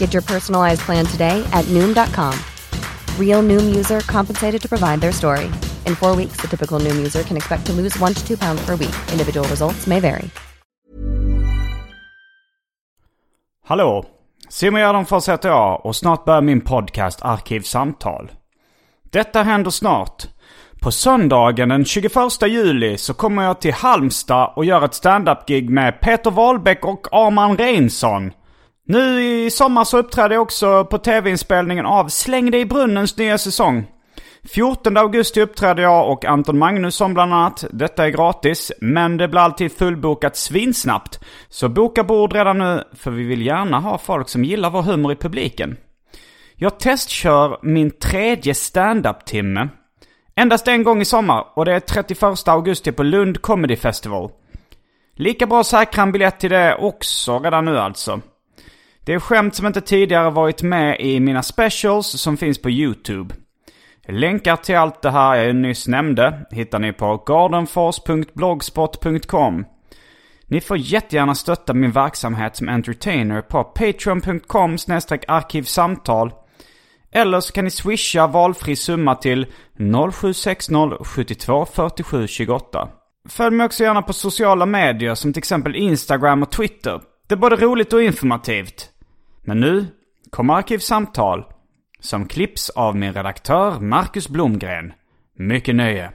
Get your personalized plan today at Noom.com. Real Noom user compensated to provide their story. In four weeks, the typical Noom user can expect to lose one to two pounds per week. Individual results may vary. Hallå! Simon Gärdenfors heter jag och snart börjar min podcast Arkivsamtal. Detta händer snart. På söndagen den 21 juli så kommer jag till Halmstad och gör ett stand-up-gig med Peter Wahlbeck och Arman Reinsson. Nu i sommar så uppträder jag också på tv-inspelningen av Släng dig i brunnens nya säsong. 14 augusti uppträder jag och Anton Magnusson bland annat. Detta är gratis, men det blir alltid fullbokat svinsnabbt. Så boka bord redan nu, för vi vill gärna ha folk som gillar vår humor i publiken. Jag testkör min tredje standup-timme. Endast en gång i sommar och det är 31 augusti på Lund Comedy Festival. Lika bra säkra en biljett till det också redan nu alltså. Det är skämt som inte tidigare varit med i mina specials som finns på YouTube. Länkar till allt det här jag nyss nämnde hittar ni på gardenfors.blogspot.com. Ni får jättegärna stötta min verksamhet som entertainer på patreon.com arkivsamtal. Eller så kan ni swisha valfri summa till 0760 72 47 28. Följ mig också gärna på sociala medier som till exempel Instagram och Twitter. Det är både roligt och informativt. Men nu kommer Arkivsamtal som klipps av min redaktör Marcus Blomgren. Mycket nöje.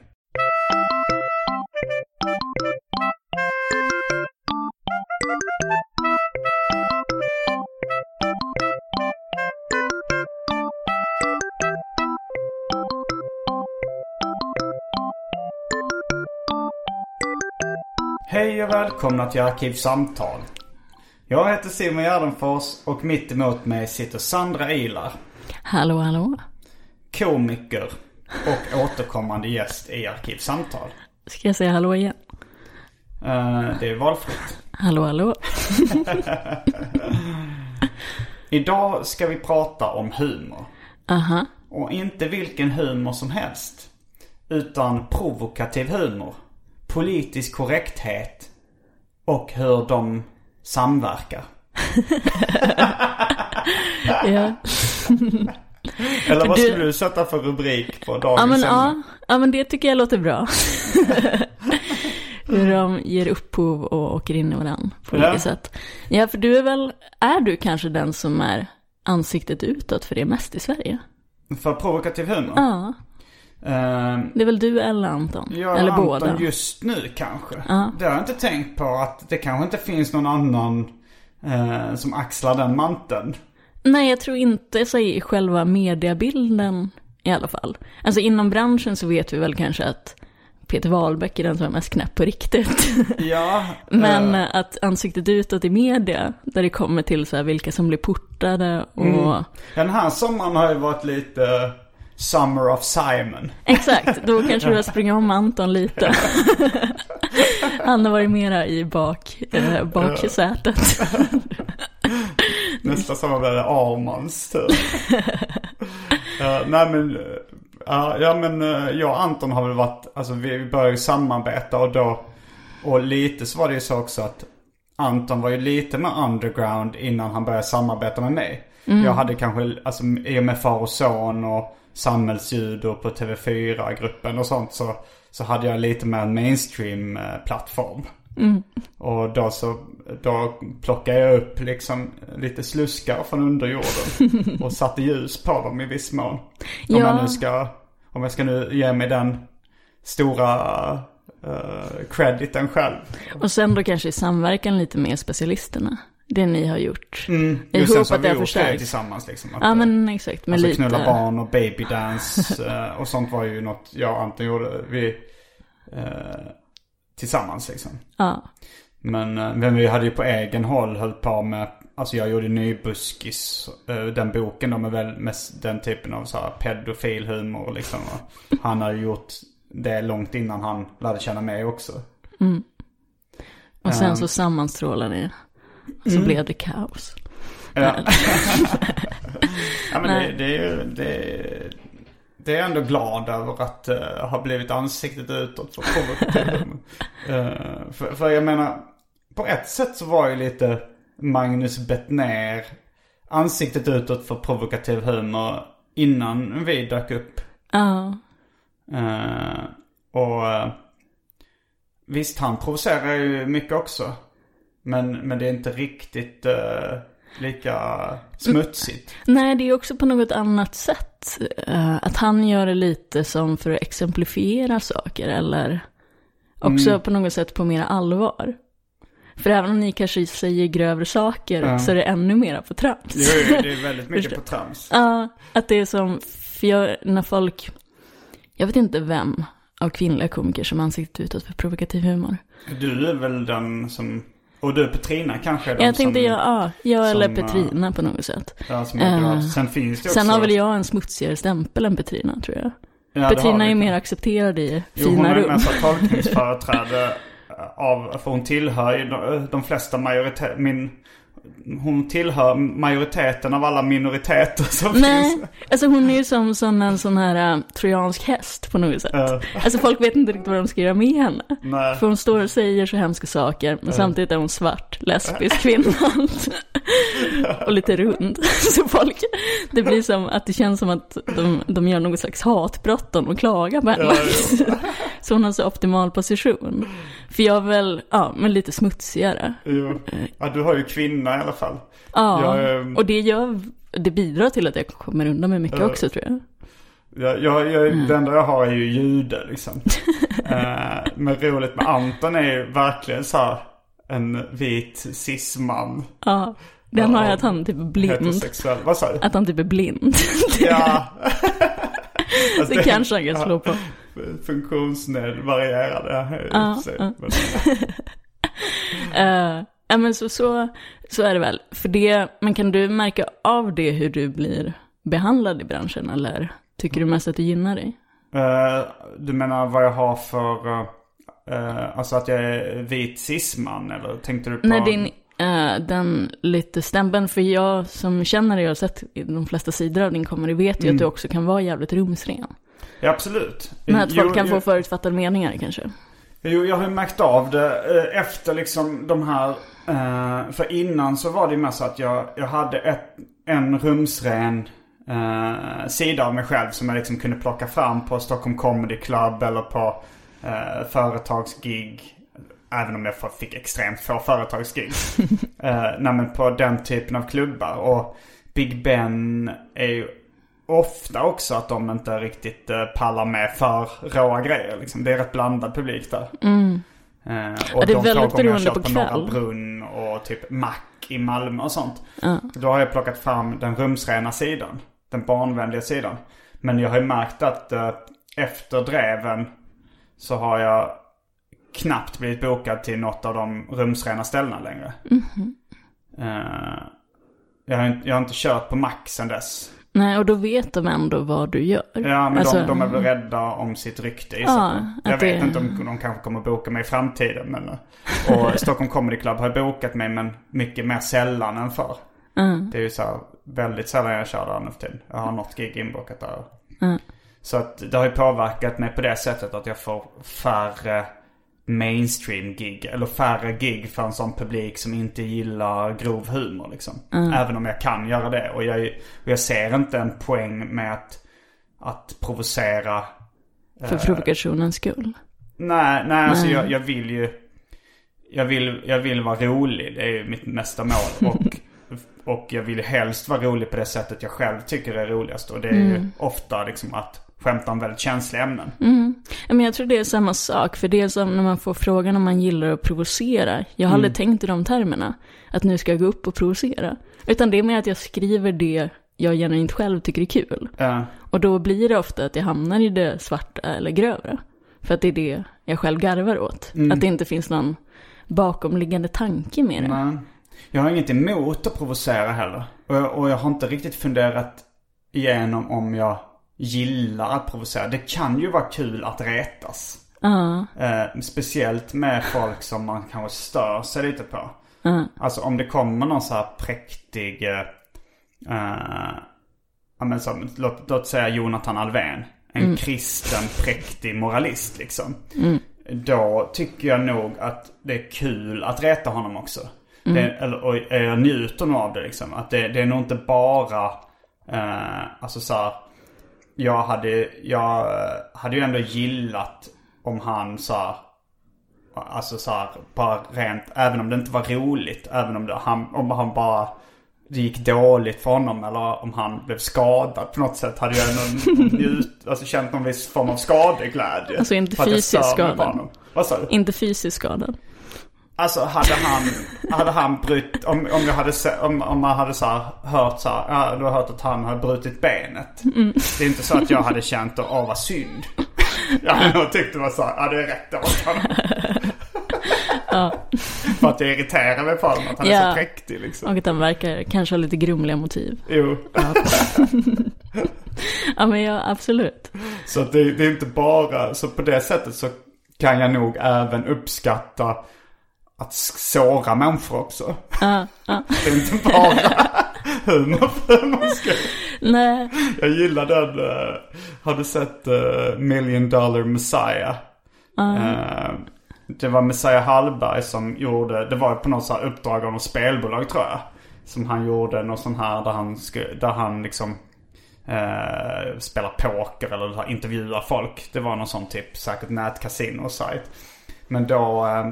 Hej och välkomna till Arkivsamtal. Jag heter Simon Gärdenfors och mitt emot mig sitter Sandra Ilar. Hallå, hallå. Komiker och återkommande gäst i Arkivsamtal. Ska jag säga hallå igen? Uh, det är valfritt. Hallå, hallå. Idag ska vi prata om humor. Aha. Och inte vilken humor som helst. Utan provokativ humor. Politisk korrekthet. Och hur de samverkar. ja. Eller vad Du- skulle du sätta för rubrik på dagens Ja men, ja, ja men det tycker jag låter bra. Hur de ger upphov och åker in i varandra på olika Ja. sätt. Ja, för du är väl, är du kanske den som är ansiktet utåt för det mest i Sverige? För provokativ humor? Ja, det är väl du eller Anton? Ja, eller Anton båda? just nu kanske. Ja. Det har jag inte tänkt på att det kanske inte finns någon annan eh, som axlar den manteln. Nej, jag tror inte så i själva mediebilden i alla fall. Alltså inom branschen så vet vi väl kanske att Peter Wahlbeck är den som är mest knäpp på riktigt. Ja. Men eh, att ansiktet utåt i media, där det kommer till så här vilka som blir portade och... den här sommaren har ju varit lite Summer of Simon. Exakt, då kanske du har sprungit om Anton lite. Han har varit mera i bak, eh, baksätet. Nästa sommar blir det Armans tur. Ja, nej men, eh, ja, men eh, jag och Anton har väl varit, alltså vi började ju samarbeta och då, och lite så var det ju så också att Anton var ju lite mer underground innan han började samarbeta med mig. Jag hade kanske, alltså i och med Far och Son och Samhällsljud och på TV4-gruppen och sånt så, så hade jag lite mer en mainstream-plattform. Och då så, då plockade jag upp liksom lite sluskar från underjorden. och satte ljus på dem i viss mån. Om Ja. jag nu ska, om jag ska nu ge mig den stora uh, crediten själv. Och sen då kanske i samverkan lite med specialisterna. Det ni har gjort. Mm. Ihop Just sen så har det vi gjort det förstärkt. tillsammans liksom. Att, Ja men exakt, med Alltså lite... knulla barn och babydance eh, och sånt var ju något jag och Anton gjorde vi, eh, tillsammans liksom. Ja. Men, eh, men vi hade ju på egen håll höll på med, alltså jag gjorde Nybuskis, eh, den boken då med väl med den typen av så här pedofilhumor liksom. Han hade gjort det långt innan han lärde känna mig också. Och sen Ehm. så sammanstrålar ni. Så Mm. blev det kaos. Ja. ja men det, det, är ju- det, det är jag ändå glad över att uh, ha blivit ansiktet utåt för provokativ uh, för, för jag menar, på ett sätt så var ju lite Magnus Bettner ansiktet utåt för provokativ humor innan vi dök upp. Ja. Eh, och eh, visst, han provocerar ju mycket också. Men, men det är inte riktigt eh, lika smutsigt. Nej, det är också på något annat sätt. eh, att han gör det lite som för att exemplifiera saker. Eller också Mm. på något sätt på mera allvar. För även om ni kanske säger grövre saker Ja. så är det ännu mera på trams. Jo, det är väldigt mycket på trams. Ja, att det är som, för jag, när folk, jag vet inte vem av kvinnliga komiker som ansiktet utåt för provokativ humor. Du är väl den som, och du Petrina kanske är Jag tänkte, som, ja, ja, jag eller som, Petrina på något sätt. Ja, som. Eh, Sen finns det också. Sen har väl jag en smutsigare stämpel än Petrina, tror jag. Ja, Petrina är mer accepterad i Jo, hon fina är rum. mest tolkningsföreträde av, för hon tillhör ju de, de flesta majoriteter, min, hon tillhör majoriteten av alla minoriteter som Nej, finns. alltså hon är ju som sån, en sån här uh, trojansk häst på något sätt. Ja. Alltså folk vet inte riktigt vad de ska göra med henne. Nej. För hon står och säger så hemska saker, men samtidigt är hon svart, lesbisk kvinna. och lite rund. Så folk, det blir som att det känns som att de, de gör något slags hatbrott om och klagar på henne. Så hon har så optimal position. För jag är väl, ja, men lite smutsigare. Jo. Ja, du har ju kvinna i alla fall. Ja, Jag, ehm, och det gör, det bidrar till att jag kommer undan med mycket Ja. också tror jag. Jag, jag, jag, Mm. Det enda jag har är ju jude liksom. eh, men roligt med Anton är ju verkligen så här en vit cisman. Ja, den har Ja, jag att han typ är blind. Vad sa du? Att han typ är blind. Ja. Alltså, det kanske han kan slå på. Funktionsned varierade. Ja, Ja, ja. Uh, ja men så, så, så är det väl. För det, men kan du märka av det hur du blir behandlad i branschen eller tycker du mest att det gynnar dig? Eh, du menar vad jag har för, uh, alltså att jag är vit cisman eller tänkte du på? Nej, din, eh, den lite stämpeln, för jag som känner dig och har sett de flesta sidor av din komedi vet ju Mm. att du också kan vara jävligt rumsren. Ja, absolut. Men att folk Jo, kan jo, få förutfattade meningar kanske. Jo, jag har ju märkt av det eh, efter liksom de här, eh, för innan så var det ju mer så att jag, jag hade ett, en rumsren eh, sida av mig själv som jag liksom kunde plocka fram på Stockholm Comedy Club eller på företagsgig. Även om jag fick extremt få företagsgig. eh, nej men på den typen av klubbar. Och Big Ben är ju ofta också att de inte riktigt eh, pallar med för råa grejer. Liksom. Det är rätt blandad publik där. Eh, och Ja, det är de väldigt beroende på på Norra kväll. Brunn och typ Mac i Malmö och sånt. Ja. Då har jag plockat fram den rumsrena sidan. Den barnvänliga sidan. Men jag har ju märkt att eh, efter dreven så har jag knappt blivit bokad till något av de rumsrena ställena längre. Mhm. Eh, jag, har, inte- jag har inte kört på Mac sen dess. Nej, och då vet de ändå vad du gör. Ja, men Alltså, de, de är väl rädda om sitt rykte Ja, ja, Jag att vet det- inte om de kanske kommer boka mig i framtiden. Men, och Stockholm Comedy Club har bokat mig men mycket mer sällan än förr. Mm. Det är ju så här, väldigt sällan jag kör där nu för tiden. Jag har något gig inbokat där. Mm. Så att det har ju påverkat mig på det sättet att jag får färre mainstream-gig. Eller färre gig för en sån publik som inte gillar grov humor liksom. Även om jag kan göra det. Och jag, och jag ser inte en poäng med att, att provocera. För provokationens skull. Nej, nej alltså Nej. jag, jag vill ju. jag vill, jag vill vara rolig. Det är ju mitt nästa mål. Och, och jag vill helst vara rolig på det sättet jag själv tycker är roligast. Och det är ju ofta liksom att skämta om väldigt känsliga ämnen. Men jag tror det är samma sak, för det är som när man får frågan om man gillar att provocera. Jag har aldrig tänkt i de termerna, att nu ska jag gå upp och provocera. Utan det är mer att jag skriver det jag genuint själv tycker är kul. Ja. Och då blir det ofta att jag hamnar i det svarta eller grövre. För att det är det jag själv garvar åt. Att det inte finns någon bakomliggande tanke med det. Nej. Jag har inget emot att provocera heller. Och jag, och jag har inte riktigt funderat igenom om jag gillar att provocera. Det kan ju vara kul att retas. Ja, Eh, speciellt med folk som man kanske stör sig lite på. ja, Alltså om det kommer någon så här präktig, eh, ja men som, låt, låt säga Jonathan Alvén. En kristen präktig moralist liksom. Då tycker jag nog att det är kul att reta honom också. Det, eller, och jag njuter nog av det liksom. Att det, det är nog inte bara, eh, alltså så här, jag hade, jag hade ju ändå gillat om han så här, Alltså så här, bara rent, även om det inte var roligt. Även om, det, han, om han bara, det gick dåligt för honom eller om han blev skadad på något sätt. Hade jag ändå njut, alltså känt någon viss form av skadeglädje. Alltså inte För att jag fysisk stör mig på skada. honom. Vad sa du? inte fysiskt skadad. Alltså hade han, hade han brutit, om, om jag hade om, om man hade så här, hört så här, ja, du har hört att han hade brutit benet. Det är inte så att jag hade känt att, åh vad synd. Jag hade nog tyckt det var så här, ja det är rätt åt honom. För att jag irriterar mig på honom, att han är Ja. så präktig liksom. Och att han verkar kanske ha lite grumliga motiv. Jo. Ja men ja, absolut. Så det, det är inte bara, så på det sättet så kan jag nog även uppskatta att såra människor också. Ja, ja. Det är inte bara humor för humorns skull. Nej, Jag gillar den, uh, har du sett eh, Million Dollar Messiah? Eh, det var Messiah Hallberg som gjorde, det var på något så här uppdrag av något spelbolag tror jag. Som han gjorde något sånt här där han, där han liksom uh, spelar poker eller intervjuar folk. Det var någon sån typ, säkert nätkasino-sajt. Men då eh,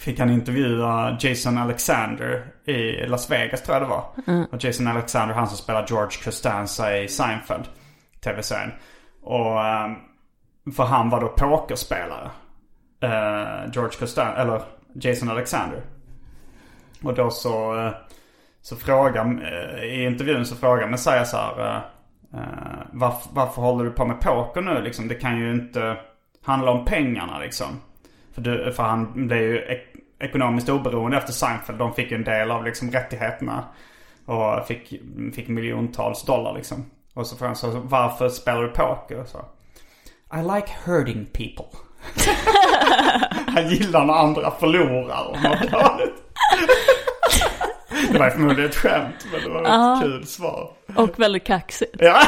fick han intervjua Jason Alexander i Las Vegas tror jag det var. Och Jason Alexander, han som spelar George Costanza i Seinfeld. Tv-serien. Och ehm, för han var då pokerspelare. Eh, George Costanza, eller Jason Alexander. Och då så, eh, så frågar, eh, i intervjun så frågar Messiah så här. varför, varför håller du på med poker nu liksom? Det kan ju inte handla om pengarna liksom. För, du, för han blev ju ek- ekonomiskt oberoende efter Seinfeld. De fick ju en del av liksom rättigheterna. Och fick, fick miljontals dollar liksom. Och så frågade han så varför spelar du poker? Och så, I like hurting people. han gillar när andra förlorar och mår dåligt. Det var förmodligen ett skämt men det var ett kul svar. och väldigt kaxigt. Ja.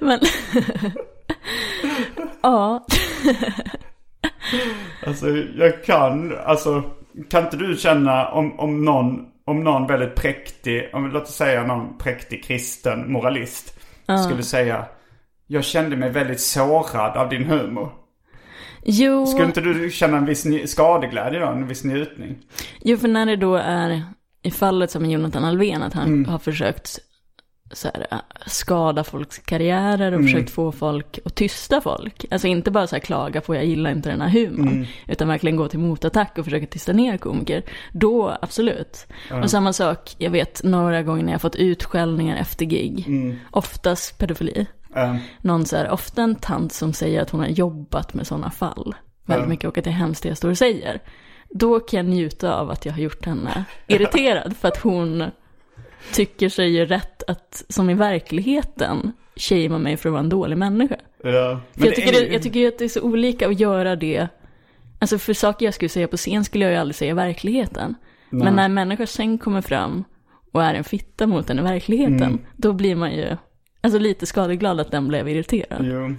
Men, ja, Alltså jag kan, alltså kan inte du känna om, om någon, om någon väldigt präktig, om låt oss säga någon präktig kristen moralist skulle säga Jag kände mig väldigt sårad av din humor. jo, Skulle inte du känna en viss skadeglädje då? En viss njutning? jo, för när det då är i fallet som Jonathan Alvén, att han har försökt så här, äh, skada folks karriärer och försökt få folk att tysta folk. Alltså inte bara så här klaga på jag gillar inte den här humorn, utan verkligen gå till motattack och försöka tysta ner komiker. Då, absolut. Och samma sak, jag vet några gånger när jag fått utskällningar efter gig, oftast pedofili. Eh, Någon så här, ofta en tant som säger att hon har jobbat med sådana fall. Väldigt mycket och att det är hemskt det jag står och säger. Då kan jag njuta av att jag har gjort henne irriterad för att hon tycker sig ju rätt att, som i verkligheten, shamea mig för att vara en dålig människa. ja. För jag tycker, det, jag tycker att det är så olika att göra det. Alltså för saker jag skulle säga på scen skulle jag ju aldrig säga i verkligheten. Men när en människa sen kommer fram och är en fitta mot den i verkligheten, då blir man ju, alltså lite skadeglad att den blev irriterad. Jo.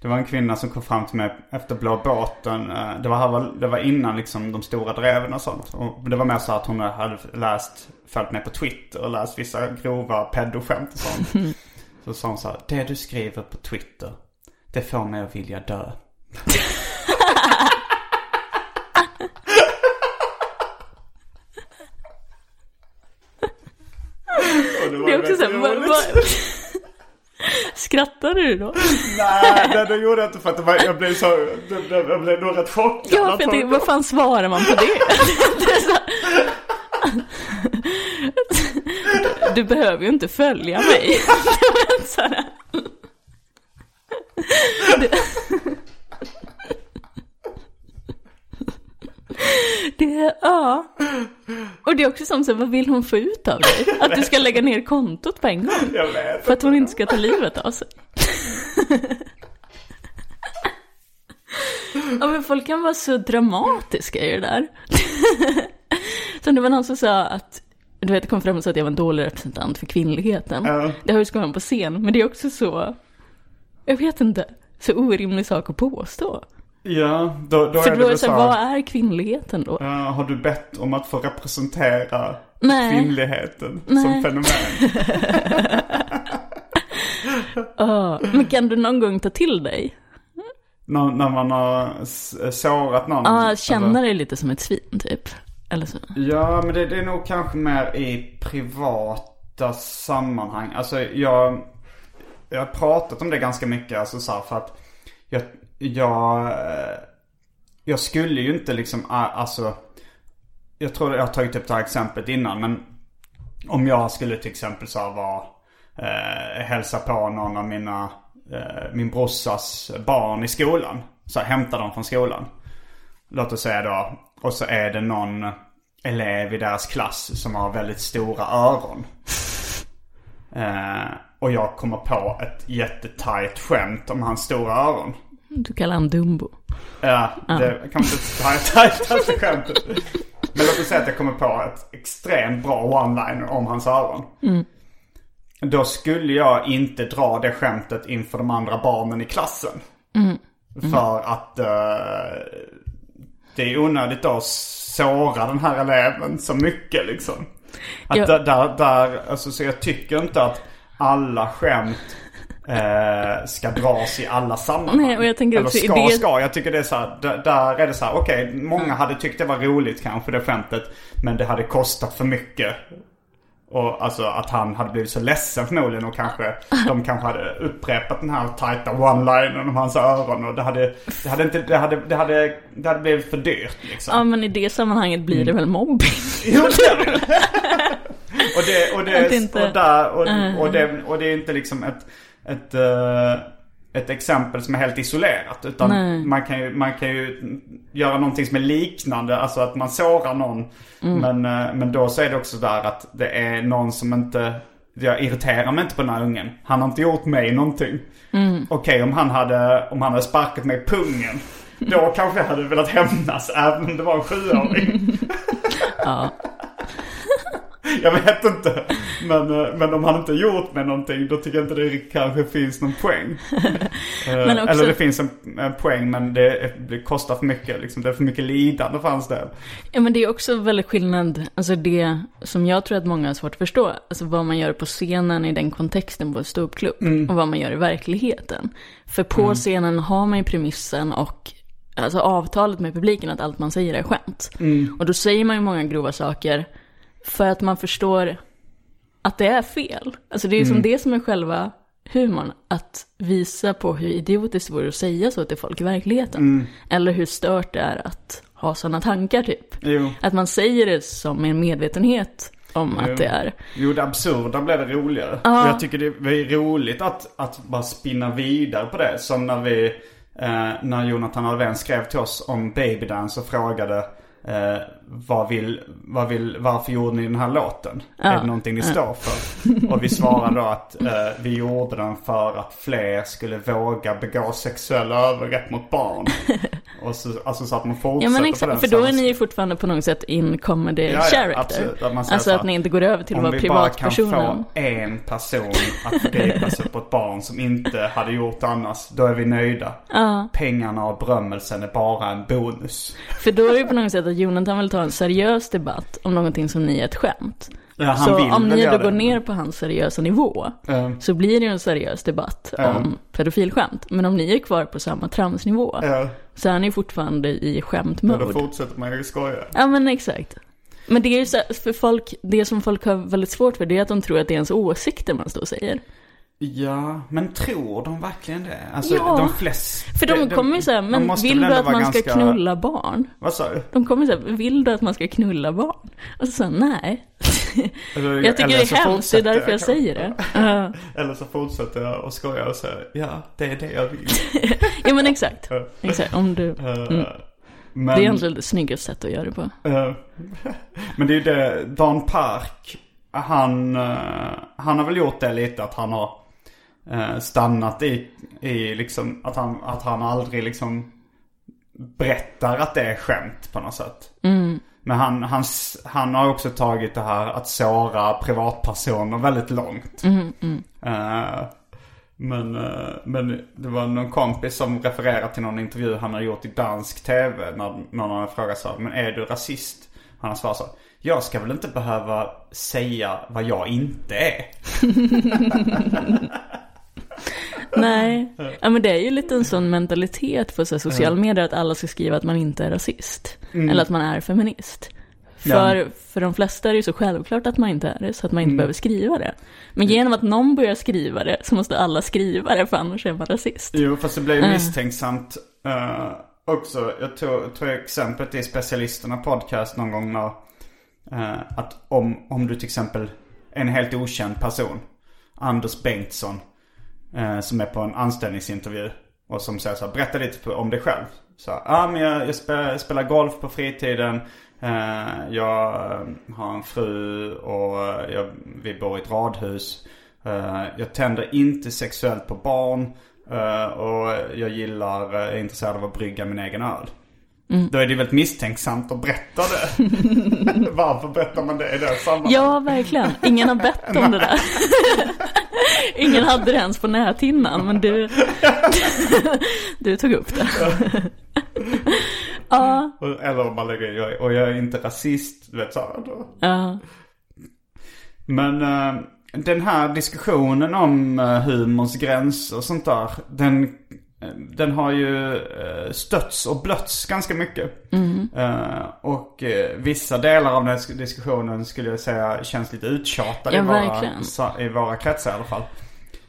Det var en kvinna som kom fram till mig efter Blå båten. Eh, Det var, det var innan liksom de stora dreven och sånt. Och det var mer så att hon hade läst, följt med på Twitter och läst vissa grova pedoskämt och sånt. Så sa hon så här, det du skriver på Twitter, det får mig att vilja dö. Det är också så här. Skrattar du då? Nej, det, det gjorde jag inte för att var, jag blev så, jag blev nog rätt chockad. Ja, för jag tänkte, vad fan svarar man på det? det. Du behöver ju inte följa mig. Det, det, ja. Och det är också som så, vad vill hon få ut av dig? Att du ska lägga ner kontot på en gång? För att hon inte ska ta livet av sig. Ja men folk kan vara så dramatiska i det där. Som det var någon som sa att, du vet, kom fram och sa att jag var en dålig representant för kvinnligheten. Ja. Det har ju skolan på scen, men det är också så, jag vet inte, så orimlig sak att påstå. Ja, då, då För är det väl det så, så här, vad är kvinnligheten då? ja, Har du bett om att få representera Nej. kvinnligheten som Nej. fenomen? Ja, men kan du någon gång ta till dig? när, när man har sårat någon? Ja, Alltså- känna dig lite som ett svin typ. Eller så. Ja, men det, det är nog kanske mer i privata sammanhang. Alltså jag, jag har pratat om det ganska mycket. Alltså så här, för att jag, jag, eh, jag skulle ju inte liksom, alltså. Jag tror jag har tagit upp det här exemplet innan. Men om jag skulle till exempel så här vara, eh, hälsa på någon av mina, eh, min brorsas barn i skolan. Så här, hämta dem från skolan. Låt oss säga då. Och så är det någon elev i deras klass som har väldigt stora öron. Eh, och jag kommer på ett jättetajt skämt om hans stora öron. Du kallar han Dumbo. Ja, det kanske inte är tajtaste skämtet. Men låt oss säga att jag kommer på ett extremt bra one-liner om hans öron. Då skulle jag inte dra det skämtet inför de andra barnen i klassen. För att eh, det är onödigt att såra den här eleven så mycket liksom. Att Ja. där, där, alltså, så jag tycker inte att alla skämt eh, ska dras i alla sammanhang. Nej, och jag tänker Eller också i ska, det- ska. Jag tycker det är så här, där, där är det så här, okej, många hade tyckt det var roligt kanske det skämtet. Men det hade kostat för mycket. Och alltså att han hade blivit så ledsen förmodligen och kanske de kanske hade upprepat den här tajta one-linern om hans öron och det hade, det hade inte, det hade, det hade, det hade blivit för dyrt liksom. Ja, men i det sammanhanget blir Mm. det väl mobbing? Jo, det är det. och det, och det, och där, och, och det, och det är inte liksom ett, ett, eh, ett exempel som är helt isolerat. Utan Nej. man kan, ju, man kan ju göra någonting som är liknande, alltså att man sårar någon. Mm. Men, eh, men då så är det också där att det är någon som inte, jag irriterar mig inte på den här ungen. Han har inte gjort mig någonting. Mm. Okej om han hade, om han hade sparkat mig i pungen. Då kanske jag hade velat hämnas även om det var en sjuåring. Ja. Jag vet inte. Men, eh, men om han inte gjort mig någonting då tycker jag inte det kanske finns någon poäng. Eh, också- Eller det finns en, en poäng men det, det kostar för mycket. Liksom. Det är för mycket lidande för hans del. ja, men det är också väldigt skillnad, alltså det som jag tror att många har svårt att förstå, alltså vad man gör på scenen i den kontexten på en ståuppklubb och vad man gör i verkligheten. För på scenen har man ju premissen och alltså avtalet med publiken att allt man säger är skämt. Och då säger man ju många grova saker för att man förstår att det är fel. Alltså det är ju som det som är själva humorn. Att visa på hur idiotiskt det vore att säga så till folk i verkligheten. Eller hur stört det är att ha sådana tankar typ. Jo. Att man säger det som en medvetenhet om att det är. Jo, det absurda blev det roligare. Och jag tycker det är roligt att, att bara spinna vidare på det. Som när vi, eh, när Jonathan Alvén skrev till oss om Babydance och frågade eh, vad vill, vad vill, varför gjorde ni den här låten? Är det någonting ni står för? Och vi svarade då att eh, vi gjorde den för att fler skulle våga begå sexuella övergrepp mot barn. Och så, alltså så att man fortsätter Ja men på den exakt, för då är ni ju fortfarande på något sätt in comedy Ja, ja, character. absolut. Att alltså så att ni inte går över till att Om vara vi bara kan privatpersonen. få en person att förgripa sig på ett barn som inte hade gjort annars, då är vi nöjda. Pengarna och berömmelsen är bara en bonus. För då är det på något sätt att Jonathan vill ta en seriös debatt om någonting som ni är ett skämt. Ja, så om ni då går ner på hans seriösa nivå Ja. så blir det ju en seriös debatt Ja. om pedofilskämt. Men om ni är kvar på samma tramsnivå Ja, så är ni fortfarande i skämtmode. då fortsätter man ju skoja. Ja men exakt. Men det är ju så, för folk, det som folk har väldigt svårt för det är att de tror att det är ens åsikter man står och säger. Ja, men tror de verkligen det? Alltså Ja. de flesta... För de kommer ju säga, men vill du att man ska ganska- knulla barn? Vad sa du? De kommer säga, vill du att man ska knulla barn? Och så säger nej. Eller- Jag tycker det är hemskt, det är därför jag kanske. säger det. Ja. Eller så fortsätter jag och skojar och säger ja, det är det jag vill. Ja men exakt. Exakt, om du... Eh, Men, Det är egentligen det snyggaste sättet att göra det på. eh, men det är ju det, Dan Park, han, eh, han har väl gjort det lite att han har eh, stannat i, i liksom, att han, att han aldrig liksom berättar att det är skämt på något sätt. Men han, han, han har också tagit det här att såra privatpersoner väldigt långt. Eh, men, eh, men det var någon kompis som refererade till någon intervju han har gjort i dansk tv. När någon har frågat så men är du rasist? Han har svarat så jag ska väl inte behöva säga vad jag inte är. Nej, ja men det är ju lite en sån mentalitet på så sociala medier att alla ska skriva att man inte är rasist. Eller att man är feminist. För, för de flesta är det ju så självklart att man inte är det, så att man inte behöver skriva det. Men genom att någon börjar skriva det så måste alla skriva det, för annars är man rasist. Jo, fast det blir ju misstänksamt eh, också. Jag tog, tog exemplet i Specialisterna podcast någon gång när, eh, att om, om du till exempel, en helt okänd person, Anders Bengtsson, eh, som är på en anställningsintervju och som säger så här, berätta lite om dig själv. Så ja ah, men jag, jag spelar, spelar golf på fritiden. Eh, jag eh, har en fru och eh, jag, vi bor i ett radhus. Eh, jag tänder inte sexuellt på barn. Eh, och jag gillar, är intresserad av att brygga min egen öl. Då är det väldigt misstänksamt att berätta det. Varför berättar man det i det sammanhanget? Ja, verkligen. Ingen har bett om det där. Ingen hade det ens på näthinnan, men du, du tog upp det. Ja, Eller om man lägger in, och jag är inte rasist, du vet så här, då. ja. Men eh, den här diskussionen om uh, humorns gränser och sånt där. Den, eh, den har ju uh, stötts och blötts ganska mycket. Eh, och eh, vissa delar av den här diskussionen skulle jag säga känns lite uttjatade Ja, i, våra, i våra kretsar i alla fall.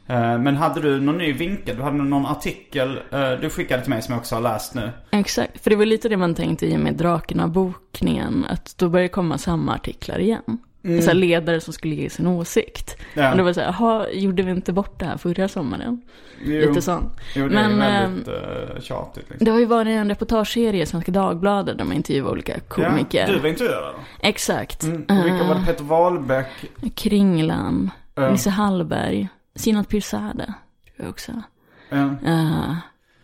Eh, men hade du någon ny vinkel? Du hade någon artikel eh, du skickade till mig som jag också har läst nu. Exakt, för det var lite det man tänkte i och med Drakarna-bokningen, att då börjar det komma samma artiklar igen. Så här ledare som skulle ge sin åsikt. Ja. Och det var så här, jaha, gjorde vi inte bort det här förra sommaren? Jo, Lite sån. jo det Men, är väldigt uh, tjatigt liksom. Det har ju varit en reportageserie i Svenska Dagbladet där man intervjuar olika komiker. Ja, du var intervjuad då? Exakt. Mm. Och vilka var det? Peter Wahlbeck? Kringlan, Ja. Nisse Hallberg, Sinat Pirzadeh, tror jag också. Ja. Uh,